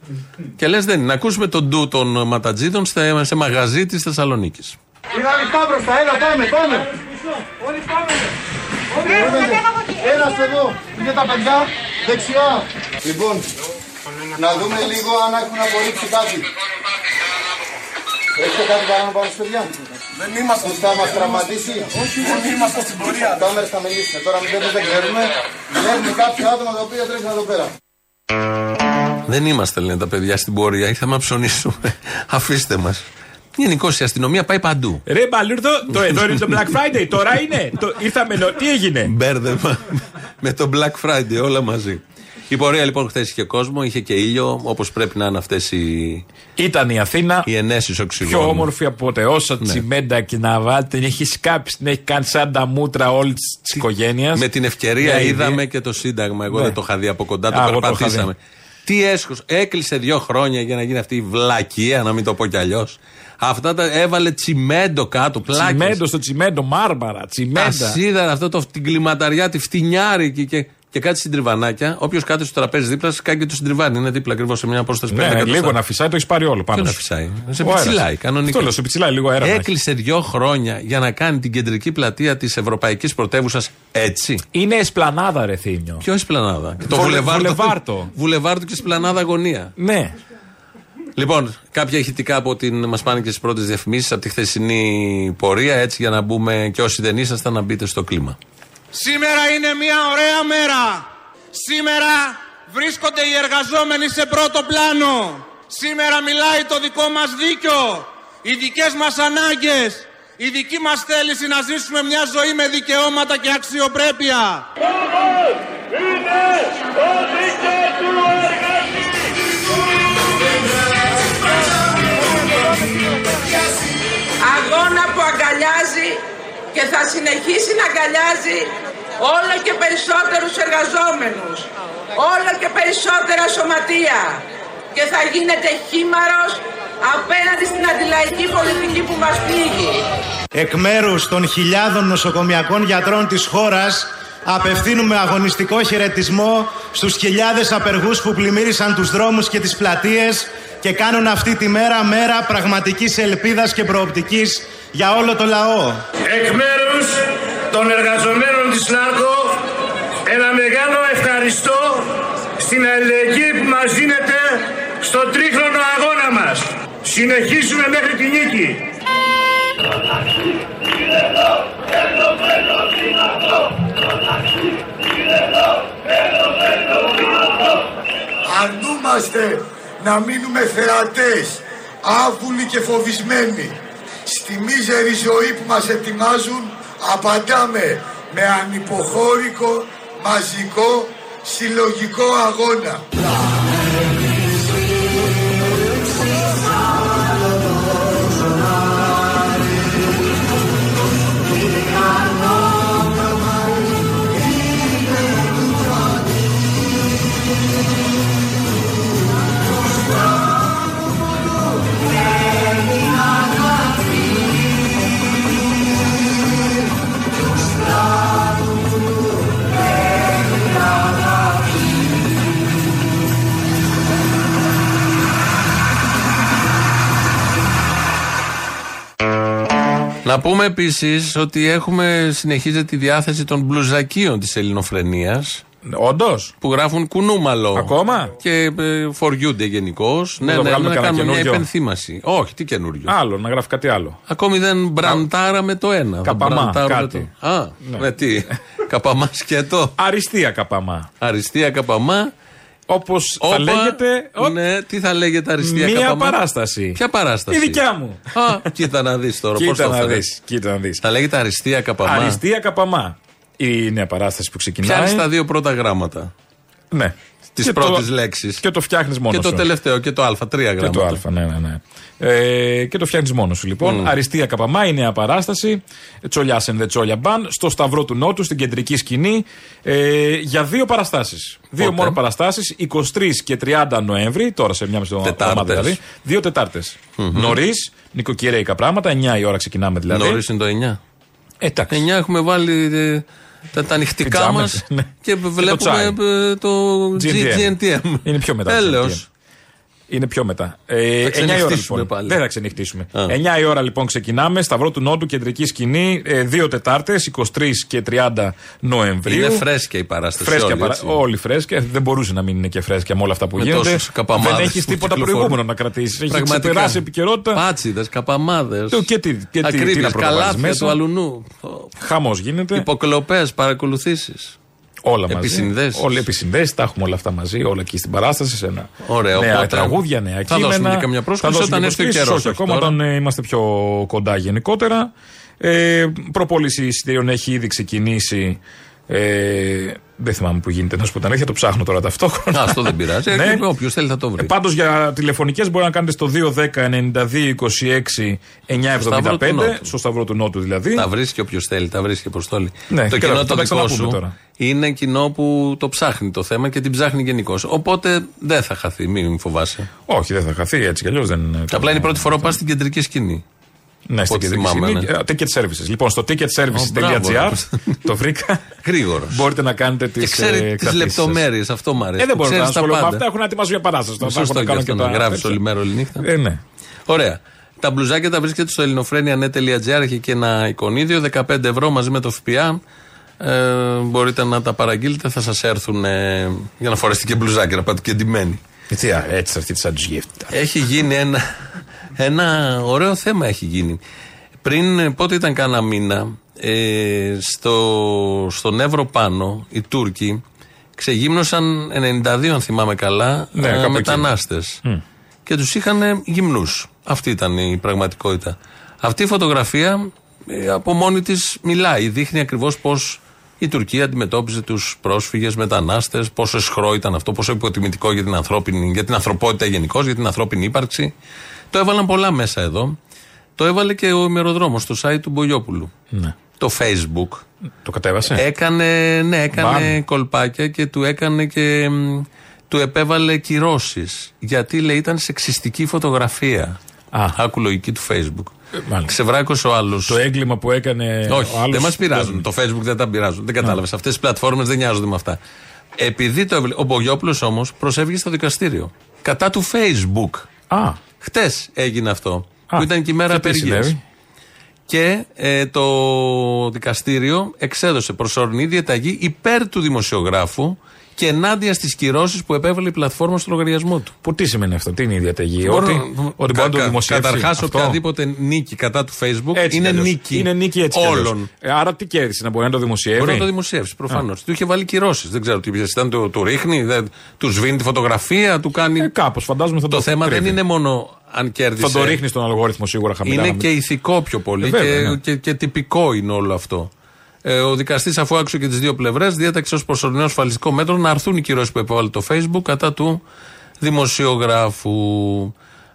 και λες, δεν είναι. Να ακούσουμε τον ντου των ματατζίδων σε, σε μαγαζί της Θεσσαλονίκης. Είναι ανοιχτά μπροστά, έλα πάμε, πάμε. Όλοι πάμε. Ένας εδώ, είναι τα παιδιά, δεξιά. Λοιπόν, να δούμε λίγο αν έχουν απορρίψει κάτι. Έχετε κάτι παράνομο πάνω στα παιδιά; Δεν είμαστε. Θα μας τραυματίσει. Όχι, δεν είμαστε στην πορεία. Οι κάμερες θα μιλήσουν. Τώρα μην δεν ξέρουμε. Βλέπουμε κάποια άτομα τα οποία τρέχουν εδώ πέρα. Δεν είμαστε, λένε τα παιδιά στην πορεία. Ήρθαμε να ψωνίσουμε. Αφήστε μας. Γενικώ η αστυνομία πάει παντού. Ρε Μπαλούρδο, το εδώ είναι το Black Friday, τώρα είναι. Το, ήρθαμε, νο- τι έγινε; Μπέρδεμα με το Black Friday, όλα μαζί. Η πορεία λοιπόν χθες είχε κόσμο, είχε και ήλιο, όπως πρέπει να είναι αυτές οι, Ήταν η Αθήνα οι ενέσεις οξυγόνου. πιο όμορφη από ποτέ. Όσα Ναι. τσιμέντα και να βάλει, την έχει σκάψει, την έχει κάνει σαν τα μούτρα όλης τη οικογένειας. Με την ευκαιρία Μια είδαμε ιδέα. και το Σύνταγμα. Εγώ Ναι. δεν το είχα δει από κοντά, Α, το εγώ το είχα περπατήσαμε. δει. Τι έσχος, έκλεισε δύο χρόνια για να γίνει αυτή η βλακεία, να μην το πω κι αλλιώς. Αυτά τα έβαλε τσιμέντο κάτω, πλάκες. Τσιμέντο στο τσιμέντο, μάρμαρα, Τα τσιμέντα. σίδερα, αυτό το, την κλιματαριά, τη φτηνιάρικη και και κάτι συντριβανάκια. Όποιος κάτω στο τραπέζι δίπλα, σκάει και το συντριβάνι. Είναι δίπλα ακριβώς σε μια απόσταση Ναι, 5 εκατοστά. λίγο να φυσάει, το έχει πάρει όλο πάνω. Ποιο να σου. φυσάει; Σε Ο αέρας. πιτσιλάει κανονικά. Αυτό λέω, σε πιτσιλάει λίγο αέρα. να έχει. Έκλεισε δύο χρόνια για να κάνει την κεντρική πλατεία της Ευρωπαϊκής Πρωτεύουσα έτσι. Είναι εσπλανάδα, ρε Θήμιο. Ποιο Εσπλανάδα; Και το Βουλε- βουλεβάρτο. βουλεβάρτο. Βουλεβάρτο και Εσπλανάδα αγωνία. Ναι. Λοιπόν, κάποια ηχητικά από την. Μας πάνε και στις πρώτες διαφημίσεις από τη χθεσινή πορεία, έτσι για να μπούμε και όσοι δεν ήσασταν να μπείτε στο κλίμα. Σήμερα είναι μια ωραία μέρα. Σήμερα βρίσκονται οι εργαζόμενοι σε πρώτο πλάνο. Σήμερα μιλάει το δικό μας δίκιο, οι δικές μας ανάγκες, η δική μας θέληση να ζήσουμε μια ζωή με δικαιώματα και αξιοπρέπεια. αγώνα και θα συνεχίσει να αγκαλιάζει όλο και περισσότερους εργαζόμενους, όλο και περισσότερα σωματεία και θα γίνεται χήμαρος απέναντι στην αντιλαϊκή πολιτική που μας πλήγει. Εκ μέρους των χιλιάδων νοσοκομιακών γιατρών της χώρας απευθύνουμε αγωνιστικό χαιρετισμό στους χιλιάδες απεργούς που πλημμύρισαν τους δρόμους και τις πλατείες και κάνουν αυτή τη μέρα μέρα πραγματικής ελπίδας και προοπτικής για όλο το λαό. Εκ μέρους των εργαζομένων της ΛΑΡΚΟ ένα μεγάλο ευχαριστώ στην αλληλεγγύη που μας δίνεται στο τρίχρονο αγώνα μας. Συνεχίζουμε μέχρι τη νίκη. Αρνούμαστε να μείνουμε θεατές, άβουλοι και φοβισμένοι. Στη μίζερη ζωή που μας ετοιμάζουν απαντάμε με ανυποχώρικο, μαζικό, συλλογικό αγώνα. Να πούμε επίσης ότι έχουμε συνεχίζεται τη διάθεση των μπλουζακίων της ελληνοφρενεία. Όντως; Που γράφουν κουνούμαλο. Ακόμα; Και ε, φοριούνται γενικώς. Ναι, το ναι, βγάλουμε να κανένα κάνουμε μια καινούριο; υπενθύμαση. Όχι, τι καινούριο. Άλλο, να γράφει κάτι άλλο. Ακόμη δεν μπραντάραμε το ένα. Θα Καπαμά, μπραντάρουμε κάτι. Το... Α, Ναι. με τι; καπαμά σκέτο. Αριστεία καπαμά. Αριστεία καπαμά. Όπως θα Όπα, λέγεται. ο- Ναι, τι θα λέγεται αριστεία Μία καπαμά. παράσταση. Ποια παράσταση; Η δικιά μου. Α, κοίτα να δεις τώρα. πώς Κοίτα το να έφερε. δεις. Κοίτα να δεις. Θα λέγεται αριστεία καπαμά. Αριστεία καπαμά. Η νέα παράσταση που ξεκινάει. Πιάνει τα δύο πρώτα γράμματα. Ναι. Τη Και πρώτη το- λέξη. Και το φτιάχνεις μόνος Και το σου. τελευταίο και το Α, τρία Και γράμματα. το Α, ναι, ναι, ναι. Ε, και το φτιάχνεις μόνος σου λοιπόν. Αριστεία Καπαμά, η νέα παράσταση. Τσολιά and the Τσόλια Μπαν. Στο Σταυρό του Νότου, στην κεντρική σκηνή. Ε, για δύο παραστάσεις. Δύο Πότε; μόνο παραστάσεις. 23 και 30 Νοέμβρη. Τώρα σε μια μισή εβδομάδα Τετάρτες. δηλαδή. Δύο Τετάρτες. Νωρίς, νοικοκυρέικα πράγματα. 9 η ώρα ξεκινάμε δηλαδή. Νωρίς είναι το 9. Εντάξει. 9 έχουμε βάλει ε, τα, τα νυχτικά μας Πιτζάμες, ναι. και το βλέπουμε τσάι. ε, το GNTM. GNTM. Είναι πιο μετά. το Έλεος. GNTM. Είναι πιο μετά. Ε, Θα 9 η ώρα ξενυχτήσουμε λοιπόν. πάλι. Δεν θα ξενυχτήσουμε. Α. 9 η ώρα λοιπόν ξεκινάμε. Σταυρό του Νότου, κεντρική σκηνή. Ε, δύο Τετάρτες, 23 και 30 Νοεμβρίου. Είναι φρέσκια η παράσταση. Φρέσκια όλη, παρα... έτσι. Όλοι φρέσκια. Δεν μπορούσε να μην είναι και φρέσκια με όλα αυτά που Με γίνονται. τόσους καπαμάδες Δεν έχεις που τίποτα κυκλοφορούν. προηγούμενο να κρατήσεις. Έχεις Πραγματικά. ξεπεράσει επικαιρότητα. Πάτσιδες, καπαμάδες. Το και τι- και τι- τι να προβάλλεις καλάθια μέσα. του αλουνού. Χαμός γίνεται. Υποκλοπές, παρακολουθήσεις. Όλα μαζί. Επισυνδέσεις. Όλα επισυνδέσεις, τα έχουμε όλα αυτά μαζί, όλα εκεί στην παράσταση. Σε ένα. Ωραία, νέα οπότε τραγούδια, νέα θα κείμενα. δώσουμε και καμιά πρόσκληση Θα δώσουμε όταν και έρθει ο προσκλήσεις, καιρός, Όχι, όχι ακόμα τώρα. όταν ε, είμαστε πιο κοντά γενικότερα. Ε, προπόληση εισιτήριων έχει ήδη ξεκινήσει. Ε, δεν θυμάμαι που γίνεται. Να σου πω την αλήθεια, το ψάχνω τώρα ταυτόχρονα. Α, αυτό δεν πειράζει. Ναι. Ε, Όποιος θέλει θα το βρει. Πάντως για τηλεφωνικές μπορεί να κάνετε στο 210-92-26-975 Σταυρό του Νότου. στο Σταυρό του Νότου δηλαδή. Τα βρίσκει όποιος θέλει, τα βρίσκει αποστόλη. Ναι, το και κοινό θα το τα δικό ξαναπούμε σου τώρα. είναι κοινό που το ψάχνει το θέμα και την ψάχνει γενικώς. Οπότε δεν θα χαθεί, μην φοβάσαι. Όχι, δεν θα χαθεί έτσι κι αλλιώς δεν είναι. Απλά είναι η πρώτη φορά που πας στην κεντρική σκηνή. Ναι, στην Ό,τι κεντρική θυμάμαι, σκηνή. ναι. Ε, Ticket services. Λοιπόν, στο ticketservices.gr μπράβο. το βρήκα. Γρήγορος. Μπορείτε να κάνετε τις Και ξέρει τις λεπτομέρειες, αυτό μου αρέσει. Ε, δεν μπορώ να Ξέρεις τα ασχολούμαι με πάντα. αυτά. Έχουν να ετοιμάσουν για παράσταση. τώρα. Θα έχω Σωστό να και κάνω αυτό και να τα γράφεις τέτοια. όλη μέρα, όλη νύχτα. Ε, ναι. Ωραία. Τα μπλουζάκια τα βρίσκεται στο ελληνοφρένια.net.gr. Έχει και ένα εικονίδιο, 15 ευρώ μαζί με το ΦΠΑ. Ε, μπορείτε να τα παραγγείλετε, θα σας έρθουν ε, για να φορέσετε και μπλουζάκια, να πάτε και ντυμένοι. Έτσι, α, έτσι αυτή σαν του γεύτη. Έχει γίνει ένα, ένα ωραίο θέμα έχει γίνει. Πριν, ε, πότε ήταν κάνα μήνα, ε, στο, στον Εύρο πάνω, οι Τούρκοι ξεγύμνωσαν 92, αν θυμάμαι καλά, Ναι, ε, κάπου εκεί. μετανάστες. Και τους είχαν γυμνούς. Αυτή ήταν η πραγματικότητα. Αυτή η φωτογραφία ε, από μόνη της μιλάει. Δείχνει ακριβώς πώς η Τουρκία αντιμετώπιζε τους πρόσφυγες, μετανάστες, πόσο σχρό ήταν αυτό, πόσο υποτιμητικό για την, ανθρώπινη, για την ανθρωπότητα γενικώς, για την ανθρώπινη ύπαρξη. Το έβαλαν πολλά μέσα εδώ. Το έβαλε και ο ημεροδρόμος στο site του Μπογιόπουλου. Ναι. Το Facebook. Το κατέβασε; Έκανε, ναι, έκανε Μπαμ. κολπάκια και του έκανε και μ, του επέβαλε κυρώσεις. Γιατί λέει ήταν σεξιστική φωτογραφία. Α. Άκου λογική του Facebook. μάλιστα. Ξεβράκωσε ο άλλος. Το έγκλημα που έκανε Όχι, ο άλλος. δεν μας πειράζουν. Το Facebook δεν τα πειράζουν. Δεν κατάλαβες. Αυτές οι πλατφόρμες δεν νοιάζονται με αυτά. Επειδή το έβλε... Ο Μπογιόπουλος όμως προσέφυγε στο δικαστήριο. Κατά του Facebook. Α, Χτες έγινε αυτό. Α, που ήταν και η μέρα και τι απεργίας. συνέβη; Και ε, το δικαστήριο εξέδωσε προσωρινή διαταγή υπέρ του δημοσιογράφου και ενάντια στις κυρώσεις που επέβαλε η πλατφόρμα στο λογαριασμό του. που τι σημαίνει αυτό, τι είναι η διαταγή. Μπορώ- Ότι, ότι μπορεί να το κα- δημοσιεύσει. Καταρχάς, αυτό; οποιαδήποτε νίκη κατά του Facebook Έτσι είναι κι αλλιώς. νίκη. Είναι νίκη έτσι. κι αλλιώς. όλων. Ε, άρα τι κέρδισε, να μπορεί να το δημοσιεύει; Μπορεί να το δημοσιεύσει, προφανώς. Του είχε βάλει κυρώσεις. Δεν ξέρω τι είπες. Ήταν του, του ρίχνει, δεν, του σβήνει τη φωτογραφία, του κάνει. Ε, Κάπως φαντάζομαι θα το το θέμα δεν κρύβει. είναι μόνο αν κέρδισε. Θα το ρίχνει στον αλγόριθμο σίγουρα χαμηλά. Είναι να μην- και ηθικό πιο πολύ Ε, βέβαια, και, ναι. και, και τυπικό είναι όλο αυτό. Ε, ο δικαστής, αφού άκουσε και τις δύο πλευρές, διέταξε ως προσωρινό ασφαλιστικό μέτρο να αρθούν οι κυρώσεις που επέβαλε το Facebook κατά του δημοσιογράφου.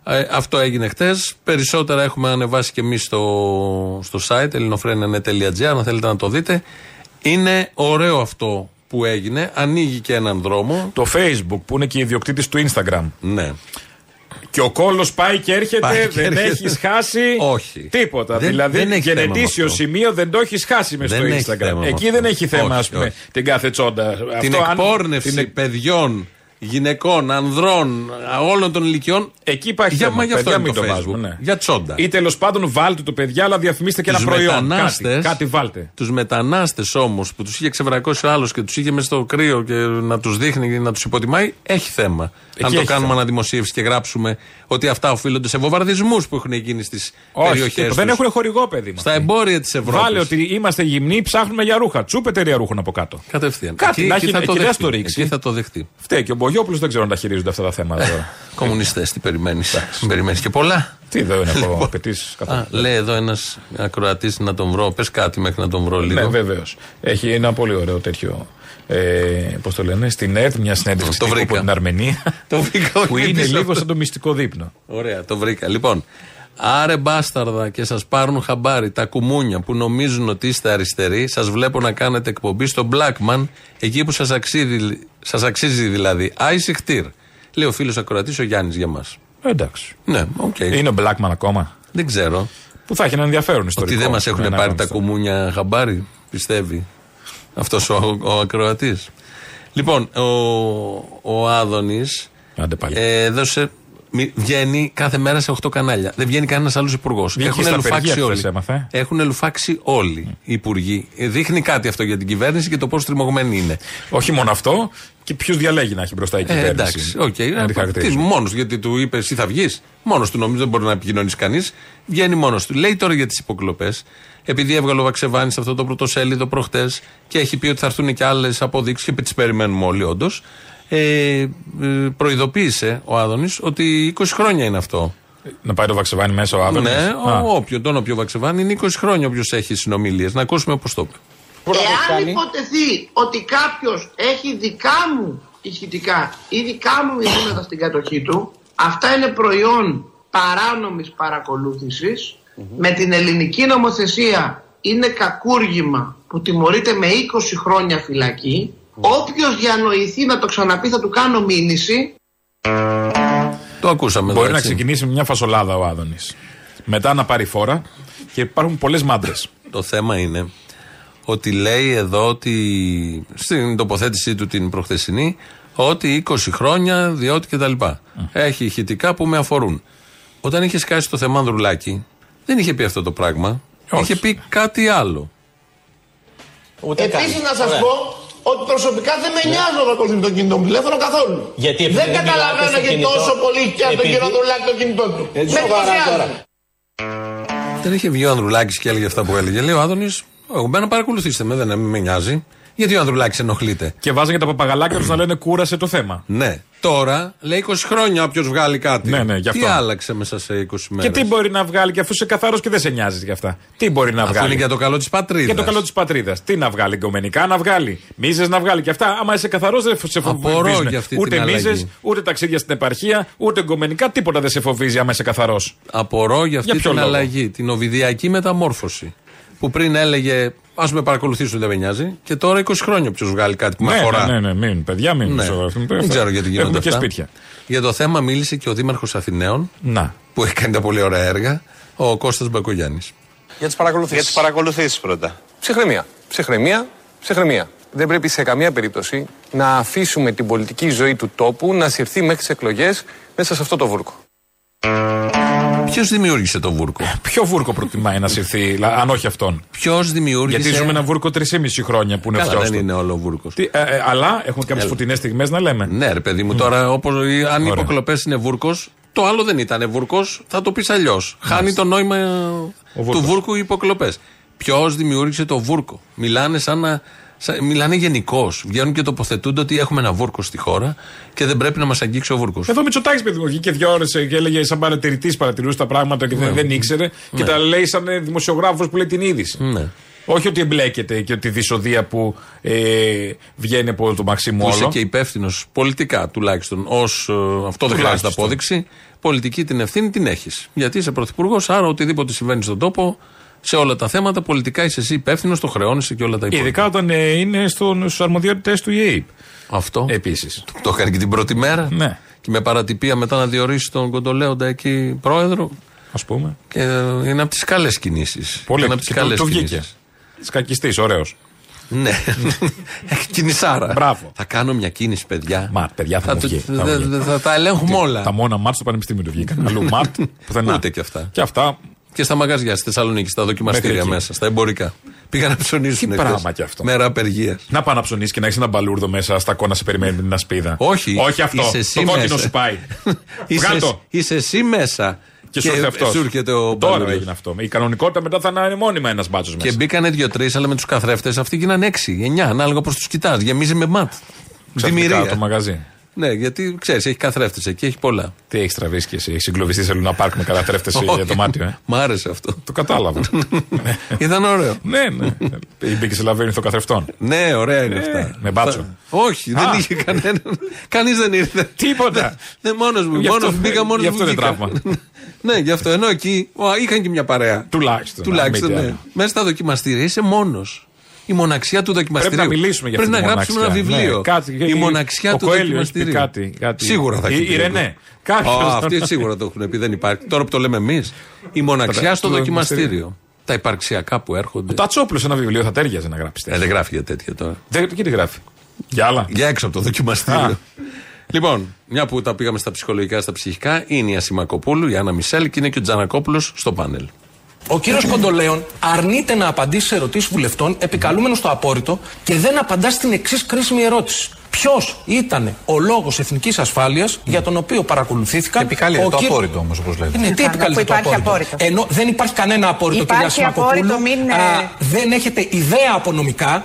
Ε, αυτό έγινε χτες. Περισσότερα έχουμε ανεβάσει και εμείς στο, στο site ελληνοφρένια.net.gr, αν θέλετε να το δείτε. Είναι ωραίο αυτό που έγινε. Ανοίγει και έναν δρόμο. Το Facebook που είναι και ιδιοκτήτη του Instagram. Ναι. Και ο κόλος πάει και έρχεται, Πάει και δεν έρχεται. έχεις χάσει Όχι. τίποτα. Δεν- δηλαδή, δεν έχει θέμα γενετήσιο με αυτό. σημείο δεν το έχεις χάσει μες στο Δεν έχει Instagram. θέμα με Εκεί αυτό. δεν έχει θέμα, ας Όχι, πούμε, όχι. την κάθε τσόντα. την Αυτό, αν- εκπόρνευση την- παιδιών, γυναικών, ανδρών, α, όλων των ηλικιών. Εκεί υπάρχει για, θέμα. μα γι' αυτό Παιδιά, είναι μην το το Facebook. βάζουμε, ναι. Για τσόντα. Ή τέλος πάντων βάλτε το παιδιά, αλλά διαφημίστε και ένα Τους προϊόν. Κάτι, μετανάστες- κάτι βάλτε. Τους μετανάστες όμως που τους είχε ξεβρακώσει ο άλλος και τους είχε μέσα στο κρύο και να τους δείχνει και να τους υποτιμάει, έχει θέμα. Εκεί Αν το έχει κάνουμε θέμα. αναδημοσίευση και γράψουμε ότι αυτά οφείλονται σε βομβαρδισμούς που έχουν γίνει στις Όχι, περιοχές τίποτα. δεν έχουν χορηγό παιδί μας. Στα εμπόρια της Ευρώπης. Βάλε ότι είμαστε γυμνοί, ψάχνουμε για ρούχα. Τσούπε εταιρεία ρούχων από κάτω. Κατευθείαν. Κάτι να έχει- θα το εκεί δεν δεχτεί. στο ρίξει. Εκεί θα το δεχτεί. Φταίει και ο Μπογιόπουλο δεν ξέρω αν τα χειρίζονται αυτά τα θέματα τώρα. Κομμουνιστές, τι περιμένεις; Περιμένεις και πολλά. Τι εδώ είναι Λοιπόν. από απαιτήσεις Α, καθόλου. λέει εδώ ένας ακροατής να τον βρω. Πες κάτι μέχρι να τον βρω λίγο. Ναι, βεβαίως. Έχει ένα πολύ ωραίο τέτοιο. Ε, Πώς το λένε, στην ΕΡΤ, μια συνέντευξη Το τύπου βρήκα. από την Αρμενία. Το βρήκα, που όχι, είναι πίσω λίγο αυτό. σαν το μυστικό δείπνο. Ωραία, το βρήκα. Λοιπόν, άρε μπάσταρδα και σας πάρουν χαμπάρι τα κουμούνια που νομίζουν ότι είστε αριστεροί, σας βλέπω να κάνετε εκπομπή στο Blackman, εκεί που σας αξίζει, σας αξίζει δηλαδή. Άισι χτύρ. Λέει ο φίλος ακροατής ο Γιάννης για μας. Ε, εντάξει. Ναι, οκ. Είναι ο Blackman ακόμα; Δεν ξέρω. Που θα έχει ένα ενδιαφέρον ιστορικό. Ότι δεν μας έχουν Ένα πάρει τα γνωστό. κουμούνια χαμπάρι, πιστεύει αυτός ο, ο ακροατής. Λοιπόν, ο, ο Άδωνης Άντε πάλι. ε, έδωσε. Μη- Βγαίνει κάθε μέρα σε 8 κανάλια. Δεν βγαίνει κανένας άλλος υπουργός. Βγήκε Έχουν στα λουφάξει απεργία όλοι. χθες, έμαθα, ε. Έχουν λουφάξει όλοι οι υπουργοί. Ε, Δείχνει κάτι αυτό για την κυβέρνηση και το πόσο στριμωγμένη είναι. Όχι μόνο αυτό, και ποιους διαλέγει να έχει μπροστά η Ε, κυβέρνηση. εντάξει, οκ. Να τη χαρακτηρίζεις. Μόνος γιατί του είπες εσύ θα βγεις. Μόνος του νομίζω δεν μπορεί να επικοινωνήσει κανείς. Βγαίνει μόνος του. Λέει τώρα για τις υποκλοπές. Επειδή έβγαλε ο Βαξεβάνης σε αυτό το πρωτοσέλιδο προχτές και έχει πει ότι θα έρθουν και άλλες αποδείξεις και τις περιμένουμε όλοι όντως. Ε, ε, προειδοποίησε ο Άδωνης ότι 20 χρόνια είναι αυτό. Να πάει το Βαξεβάνη μέσα ο Άδωνης; Ναι, Α. ο, όποιον, τον όποιο Βαξεβάνη είναι 20 χρόνια όποιος έχει συνομιλίες. Να ακούσουμε πώς το είπε. Εάν υποτεθεί ότι κάποιος έχει δικά μου ηχητικά ή δικά μου μηνύματα στην κατοχή του, αυτά είναι προϊόν παράνομης παρακολούθησης. Με την ελληνική νομοθεσία είναι κακούργημα που τιμωρείται με 20 χρόνια φυλακή. Όποιος διανοηθεί να το ξαναπεί θα του κάνω μήνυση. Το ακούσαμε Μπορεί εδώ, να έτσι. ξεκινήσει με μια φασολάδα ο Άδωνης. Μετά να πάρει φόρα και υπάρχουν πολλές μάντρες. Το θέμα είναι Ότι λέει εδώ ότι στην τοποθέτησή του την προχθεσινή ότι 20 χρόνια, διότι κτλ. Έχει ηχητικά που με αφορούν. Όταν είχες σκάσει το θέμα Ανδρουλάκη, δεν είχε πει αυτό το πράγμα. Είχε πει κάτι άλλο. Επίσης να σας πω ότι προσωπικά δεν με νοιάζει να ακολουθεί το κινητό μου τηλέφωνο καθόλου. Γιατί επειδή δεν δεν καταλαβαίνω μιλάτε στο γιατί κινητός, τόσο πολύ και τον επειδή- κύριο Ανδρουλάκη το κινητό του. Ε, Με σοβαρά ενθουσιάζει. τώρα. Δεν είχε βγει ο Ανδρουλάκης και έλεγε αυτά που έλεγε. Λέει ο Άδωνης, εγώ μπαίνω να παρακολουθήσετε με, δεν με νοιάζει. Γιατί ο Ανδρουλάκης ενοχλείται. Και βάζανε και τα παπαγαλάκια τους να λένε κούρασε το θέμα. Ναι. Τώρα λέει 20 χρόνια όποιος βγάλει κάτι. Ναι, ναι, γι' Τι αυτό. άλλαξε μέσα σε 20 μέρες; Και τι μπορεί να βγάλει, και αφού είσαι καθαρός και δεν σε νοιάζεις γι' αυτά. Τι μπορεί να Αυτό βγάλει; είναι για το καλό της πατρίδας. Για το καλό της πατρίδας. Τι να βγάλει, γκομενικά να βγάλει; Μίζες να βγάλει. Και αυτά, άμα είσαι καθαρός, δεν σε Απορώ φοβίζει. για αυτή Ούτε την αλλαγή. μίζες, ούτε ταξίδια στην επαρχία, ούτε γκομενικά. Τίποτα δεν σε φοβίζει άμα είσαι καθαρός. Απορώ για αυτή Για ποιο την λόγο; αλλαγή. Την οβιδιακή μεταμόρφωση. Που πριν έλεγε Α με παρακολουθήσουν, δεν με νοιάζει. Και τώρα 20 χρόνια ποιος βγάλει κάτι που με Ναι, αφορά. ναι, ναι, ναι, μην, παιδιά, μην. Ναι. σοβαρευτούμε. Δεν ξέρω γιατί γίνονται Έχουμε και αυτά. σπίτια. Για το θέμα μίλησε και ο Δήμαρχος Αθηναίων, Να. που έχει κάνει τα πολύ ωραία έργα, ο Κώστας Μπακογιάννης. Για τις παρακολουθήσεις. Για τις παρακολουθήσεις πρώτα. Ψυχραιμία. Ψυχραιμία. Ψυχραιμία. Δεν πρέπει σε καμία περίπτωση να αφήσουμε την πολιτική ζωή του τόπου να συρθεί μέχρι τις εκλογές μέσα σε αυτό το βούρκο. Ποιος δημιούργησε το βούρκο; Ποιο βούρκο προτιμάει να συρθεί, λα- αν όχι αυτόν; Ποιος δημιούργησε. Γιατί ζούμε ένα βούρκο 3,5 χρόνια που είναι Καλά, φτιός δεν του. είναι όλο βούρκος. Τι, ε, ε, αλλά έχουμε κάποιες Έλα. φωτεινές στιγμές να λέμε. Ναι, ρε παιδί μου, τώρα όπως, αν οι Ωραία. υποκλοπές είναι βούρκος, το άλλο δεν ήταν βούρκος, θα το πεις αλλιώς. Χάνει το νόημα του βούρκος. βούρκου οι υποκλοπές. Ποιος δημιούργησε το βούρκο; Μιλάνε σαν να. Σαν- μιλάνε γενικώς. Βγαίνουν και τοποθετούνται ότι έχουμε ένα βούρκο στη χώρα και δεν πρέπει να μας αγγίξει ο βούρκος. Εδώ Μητσοτάκης, παιδί μου, βγήκε δύο ώρε και έλεγε σαν παρατηρητής, παρατηρούσε τα πράγματα και δεν, δεν ήξερε. Και τα λέει σαν δημοσιογράφος που λέει την είδηση. Ναι. Όχι ότι εμπλέκεται και ότι δυσοδεία που ε, βγαίνει από το Μαξίμου Που είσαι όλο. και υπεύθυνος πολιτικά τουλάχιστον. Ω αυτό δεν χρειάζεται Τουλάχιστον. απόδειξη. Πολιτική την ευθύνη την έχεις. Γιατί είσαι πρωθυπουργός, άρα οτιδήποτε συμβαίνει στον τόπο, σε όλα τα θέματα, πολιτικά είσαι εσύ υπεύθυνος, το χρεώνεσαι και όλα τα υπόλοιπα. Ειδικά όταν ε, είναι στους αρμοδιότητες του ΙΕΙΠ. Αυτό. Επίσης. Το έκανε και την πρώτη μέρα. Ναι. Και με παρατυπία μετά να διορίσει τον Κοντολέοντα εκεί πρόεδρο. Α πούμε. Και ε, είναι από τις καλές κινήσεις. Πολύ. Είναι από τις Και το- καλές το βγήκε. κινήσεις. Σκακιστή, ωραίος. Ναι. Έχει κινησάρα. Μπράβο. Θα κάνω μια κίνηση, παιδιά. Μαρτ, παιδιά, θα, μου το- βγει. δε- θα μου δε- βγει. δε- θα τα ελέγχουμε όλα. Τα μόνα μάτ στο πανεπιστήμιο του βγήκαν. Αλλού μάτ, πουθενά. Ούτε και αυτά. Και αυτά. Και στα μαγαζιά στη Θεσσαλονίκη, στα δοκιμαστήρια Μέχρι εκεί. μέσα, στα εμπορικά. Πήγαν να ψωνίσουν. Τι χθες. πράγμα κι αυτό. Μέρα απεργίας. Να πάω να ψωνίσει και να έχεις ένα μπαλούρδο μέσα στα κόνα σε περιμένει με την ασπίδα. Όχι. Όχι αυτό. Είσαι εσύ το κόκκινο μέσα. σου πάει. Είσαι, Βγάλ' το. είσαι εσύ μέσα. Και σου έρχεται αυτός. σου έρχεται ο Τώρα μπαλούρδος. έγινε αυτό. Η κανονικότητα μετά θα είναι μόνιμα ένας μπάτσος Και μέσα. μπήκανε δύο-τρεις, αλλά με τους καθρέφτες αυτοί γίνανε έξι, εννιά, ανάλογα πώ τους κοιτάς. Γεμίζει με ματ. Ξαφνικά Δημιουργία. το μαγαζί. Ναι, γιατί ξέρεις, έχει καθρέφτες εκεί, έχει πολλά. Τι έχεις τραβήσει και εσύ. Έχεις συγκλωβιστεί σε Λούνα Πάρκ με καταθρέφτε για Όχι. το μάτι, ε; Μ' άρεσε αυτό. Το κατάλαβα. Ήταν ωραίο. ναι, ναι. Μπήκε σε λαβύρινθο των καθρεφτών. Ναι, ωραία είναι Ε, αυτά. με μπάτσο. Θα- Όχι, δεν Α. είχε κανένα. Κανείς δεν ήρθε. Τίποτα. Δεν μόνος μου. Γι' αυτό- Μόνος μπήκα μόνος γι' αυτό είναι τραύμα. ναι, γι' αυτό. Ενώ εκεί ο, είχαν και μια παρέα. Τουλάχιστον. Τουλάχιστον, αν μη τι ναι. άλλο. Μέσα στα δοκιμαστήρια είσαι μόνος. Η μοναξιά του δοκιμαστηρίου. Πρέπει να μιλήσουμε για Πρέπει αυτή να τη γράψουμε ένα μοναξιά. βιβλίο. Ναι, κάτι- η μοναξιά ο του Κοέλιος έχει πει δοκιμαστηρίου. κάτι- κάτι. Σίγουρα θα Η- έχει η πει. Ρενέ. Κάποιος. Α, Αυτοί σίγουρα το έχουν πει, δεν υπάρχει. Τώρα που το λέμε εμείς. Η μοναξιά Τα- στο το δοκιμαστήριο. Τα υπαρξιακά που έρχονται. Ο Τατσόπουλο ένα βιβλίο θα τέριαζε να γράψει. Ε, δεν γράφει για τέτοια τώρα. Δεν, και τι γράφει; Για άλλα; Για έξω από το δοκιμαστήριο. Α. Λοιπόν, μια που τα πήγαμε στα ψυχολογικά, στα ψυχικά, είναι η Ασημακοπούλου, η Άννα Μισελ και είναι και ο Τζανακόπουλος στο πάνελ. Ο κύριος Κοντολέων αρνείται να απαντήσει σε ερωτήσεις βουλευτών επικαλούμενος στο απόρριτο και δεν απαντά στην εξής κρίσιμη ερώτηση. Ποιος ήταν ο λόγος εθνικής ασφάλειας για τον οποίο παρακολουθήθηκαν. Επικαλείται ο το κύριο- απόρριτο όμως, όπως λέτε. Ναι, τι Καλά, επικαλείται που το υπάρχει απόρριτο; απόρριτο. Ενώ δεν υπάρχει κανένα απόρριτο, Υπάρχει κυρία Σιμακοπούλου. απόρριτο, μην, ε, Α, δεν έχετε ιδέα απονομικά.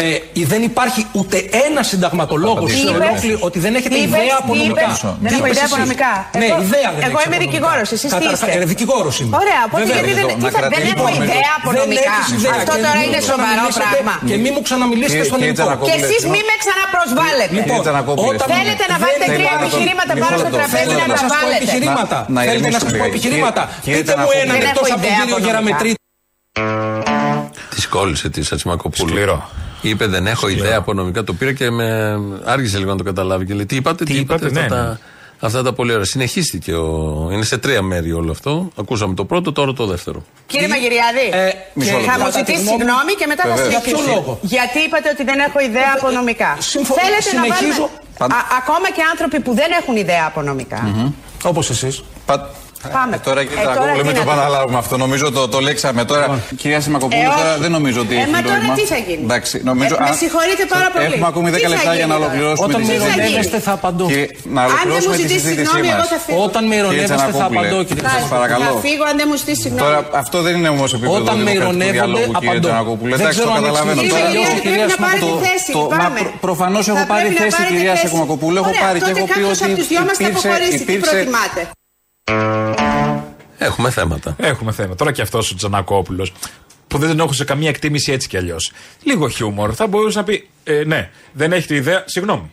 Ε, δεν υπάρχει ούτε ένα συνταγματολόγος Τι σε είπες; ολόκληρη ότι δεν έχετε Τι είπες; ιδέα Τι απονομικά. είπες; Δεν Τι έχω είπες ιδέα εσύ; απονομικά. Ναι, Εγώ- ιδέα δεν εγώ έχεις είμαι απονομικά. δικηγόρος, εσείς τι Καταρχά- είστε; ε, δικηγόρος είμαι. Ωραία, οπότε Βέβαια. γιατί δεν, τι θα, δεν κρατήσει έχω το ιδέα Δεν απονομικά. έχεις ιδέα Αυτό και τώρα μη είναι μου σοβαρό ξαναμιλήσετε- πράγμα. Και μη μου ξαναμιλήσετε Κύριε- στον κύριε ελληνικό. Τζανακόπουλε, Και εσείς μη με ξαναπροσβάλλετε. Λοιπόν, Τζανακόπουλε, όταν- Θέλετε να βάλετε δεν τρία θέλω να- επιχειρήματα μισό πάνω στο λεπτό. τραπέζι Θέλω να να τα σας πω βάλετε. επιχειρήματα. Να- να Θέλετε να ηρεμήσουμε σας πω λιγάκι. επιχειρήματα. Κύριε Πείτε μου Τζανακόπουλε. έναν Δεν εκτός έχω από τον ιδέα κύριο απονομικά. Γεραμετρή. Τη κόλλησε τη Ασημακοπούλου. Σκληρό. Είπε δεν έχω ιδέα απονομικά. Το πήρα και με άργησε λίγο να το καταλάβει. Και λέει τι είπατε, τι, Τι είπατε, είπατε, ναι, θα, ναι. τα, Αυτά τα πολύ ωραία. Συνεχίστηκε. Ο... Είναι σε τρία μέρη όλο αυτό. Ακούσαμε το πρώτο, τώρα το δεύτερο. Κύριε Μαγειριάδη, μισό θα λεπτό. μου Κατά τη ζητήσει γνώμη- συγγνώμη και μετά θα Βεβαίως. συνεχίσω. Για ποιο λόγο; Γιατί είπατε ότι δεν έχω ιδέα από νομικά. συμφωνώ. Θέλετε να Συνεχίζω. βάλουμε. Α- ακόμα και άνθρωποι που δεν έχουν ιδέα από νομικά. Όπως εσείς. Πάμε. Ε, τώρα κύριε Ε, τώρα Τραγόπουλο, μην τι το να- επαναλάβουμε αυτό. Νομίζω το, το λέξαμε τώρα. Κυρία Σιμακοπούλου, Ε, όχι. τώρα δεν νομίζω ότι Ε, έχει μα τώρα νόημα. τι θα γίνει; Εντάξει, νομίζω. Ε, με αν- συγχωρείτε πάρα πολύ. Έχουμε ακόμη 10 Τι θα λεπτά για γίνει να τώρα; ολοκληρώσουμε Όταν τη με συζήτηση. ειρωνεύεστε θα απαντώ. Και να Αν δεν μου ολοκληρώσουμε τη ζητήσεις συζήτησή συγγνώμη, εγώ μα. θα φύγω. Όταν με ειρωνεύεστε θα Τσανακόπουλε, απαντώ, κύριε σας Χριστόφορο. παρακαλώ. Θα φύγω αν δεν μου ζητήσεις συγγνώμη. Τώρα αυτό δεν είναι όμως επίπεδο Όταν με δημοκρατικού ειρωνεύονται, διαλόγου, κύριε απαντώ. Τζανακόπουλε. Δεν Εντάξει, ξέρω το αν καταλαβαίνω. εξηγήσω Τώρα- αλλιώς η κυρία Πρέπει να πάρετε Το- θέση, το- μα πάμε. προ- προφανώς έχω Θα πάρει πρέπει να θέση, πάρετε κυρία θέση. Σακομακοπούλου. Έχω Ωραία, πάρει και τότε έχω πει κάποιος ότι από τους δυο μας θα υπήρξε- αποχωρήσει. Τι υπήρξε- προτιμάτε. Έχουμε θέματα. Έχουμε θέμα. Τώρα και αυτός ο Τζανακόπουλος, που δεν τον έχω σε καμία εκτίμηση έτσι κι αλλιώς. Λίγο χιούμορ. Θα μπορούσε να πει, ε, ναι, δεν έχετε ιδέα, συγγνώμη.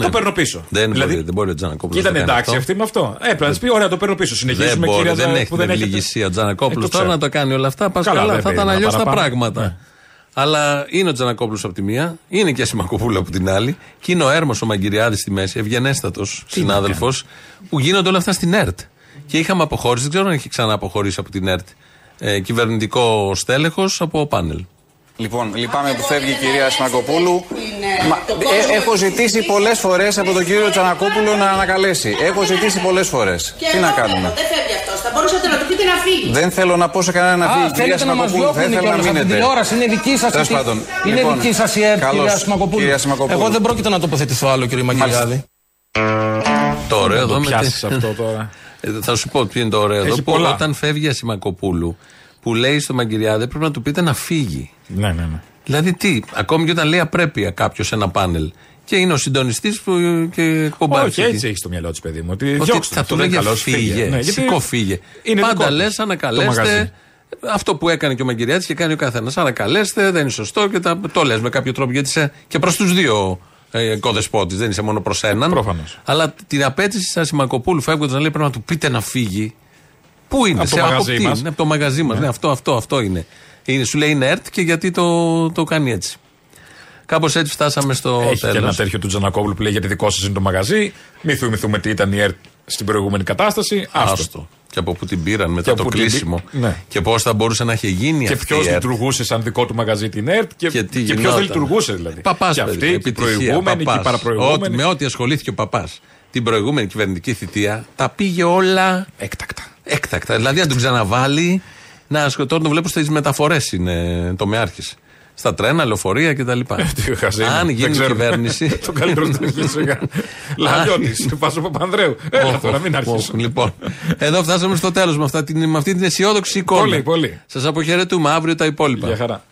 Το παίρνω πίσω. Δεν, Δηλαδή, μπορεί, δεν μπορεί ο Τζανακόπουλος. Και ήταν εντάξει αυτή με αυτό. Ε, πρέπει να της πει, ωραία, το παίρνω πίσω. Δεν Συνεχίζουμε, μπορεί, κύριε δεν Ζα- έχει που την δεν έχετε. ευληγησία ο Τζανακόπουλος Ε, το τώρα ξέρω. να το κάνει όλα αυτά. Πας Καλά, καλά, δεν θα ήταν περίμενα αλλιώς τα παραπάνω. πράγματα. Ναι. Αλλά είναι ο Τζανακόπουλος από τη μία, είναι και η Σιμακοπούλου από την άλλη, και είναι ο Έρμος ο Μαγκυριάδης στη μέση, ευγενέστατος συνάδελφος, που γίνονται όλα αυτά στην ΕΡΤ. Και είχαμε αποχώρηση, δεν ξέρω αν έχει ξανά αποχωρήσει από την ΕΡΤ, ε, κυβερνητικό στέλεχος από πάνελ. Λοιπόν, λυπάμαι που φεύγει η κυρία Σμακοπούλου. Μα, ε, έχω ζητήσει πολλές φορές από τον κύριο Τσανακόπουλο να ανακαλέσει. Έχω ζητήσει πολλές φορές. Τι να κάνουμε; Δεν φεύγει αυτός. Θα μπορούσατε να του πείτε να φύγει. Δεν θέλω να πω σε κανένα να φύγει. Α, Κυρία θέλετε να μας Σμακοπούλου, θα διώχνουν ήθελα να κιόλας από την μείνετε. τηλεόραση. Είναι δική σας Τέλος πάντων. Είναι Λοιπόν, δική σας η ΕΡΤ, καλώς. κυρία Σιμακοπούλου. Κυρία Σιμακοπούλου. Εγώ δεν πρόκειται να τοποθετηθώ άλλο, κύριε Μαγειριάδη. Το ωραίο Να το εδώ με πιάσεις τη- αυτό τώρα. Ε, Θα σου πω ποιο είναι το ωραίο Έχει εδώ. Που πολλά. όταν φεύγει η Ασημακοπούλου, που λέει στο Μαγκυριάδη, πρέπει να του πείτε να φύγει. Ναι, ναι, ναι. Δηλαδή τι, ακόμη και όταν λέει απρέπεια κάποιος σε ένα πάνελ. Και είναι ο συντονιστής που και εκπομπάρει. Όχι, έτσι έχεις στο μυαλό της, παιδί μου. Ότι, Ότι διώξτε θα το, του δεν είναι λέγε καλός, φύγε. Ναι, γιατί Σηκώ φύγε. είναι δικό Πάντα του λες, το μαγαζί. ανακαλέστε. Αυτό που έκανε και ο Μαγκυριάδη και κάνει ο καθένας. Ανακαλέστε, δεν είναι σωστό και τα, το λες με κάποιο τρόπο γιατί είσαι και προς τους δύο ε, κοδεσπότης, δεν είσαι μόνο προς έναν. Προφανώς. Αλλά την απέτηση σα Σιμακοπούλου φεύγοντας να λέει πρέπει να του πείτε να φύγει. Πού είναι, Από το σε μαγαζί από τι, μας. είναι, από το μαγαζί μας. Ναι. αυτό, αυτό, αυτό είναι. είναι. Σου λέει είναι ΕΡΤ και γιατί το, το κάνει έτσι. Κάπως έτσι φτάσαμε στο Έχει και ένα τέλος. τέτοιο του Τζανακόπουλου που λέει γιατί δικό σας είναι το μαγαζί. Μη θυμηθούμε τι ήταν η ΕΡΤ στην προηγούμενη κατάσταση. Άστο. Άστο. Και από πού την πήραν μετά Και το από πού την κλείσιμο. πή- ναι. Και πώς θα μπορούσε να έχει γίνει Και αυτή ποιος η ΕΡΤ. λειτουργούσε σαν δικό του μαγαζί την ΕΡΤ και, Και και, τι ποιος δεν γινόταν. λειτουργούσε δηλαδή. Παπάς, και αυτή, οι προηγούμενοι και οι παραπροηγούμενοι. Ό,τι, με ό,τι ασχολήθηκε ο παπάς την προηγούμενη κυβερνητική θητεία, τα πήγε όλα έκτακτα. Έκτακτα. Δηλαδή, αν τον ξαναβάλει, να ασχοληθεί. Τώρα τον βλέπω στις μεταφορές είναι το Μεάρχη. Στα τρένα, λεωφορεία κτλ. Τι χαζή είναι. αν Δεν γίνει ξέρουμε. κυβέρνηση. το καλύτερο δεν έχει σιγά. Λαλιώτη, Πάσο Παπανδρέου. Έλα τώρα, μην αρχίσει. Λοιπόν, εδώ φτάσαμε στο τέλος με, αυτά την- με αυτή την αισιόδοξη εικόνα. Πολύ, πολύ. Σας αποχαιρετούμε αύριο τα υπόλοιπα. Γεια χαρά.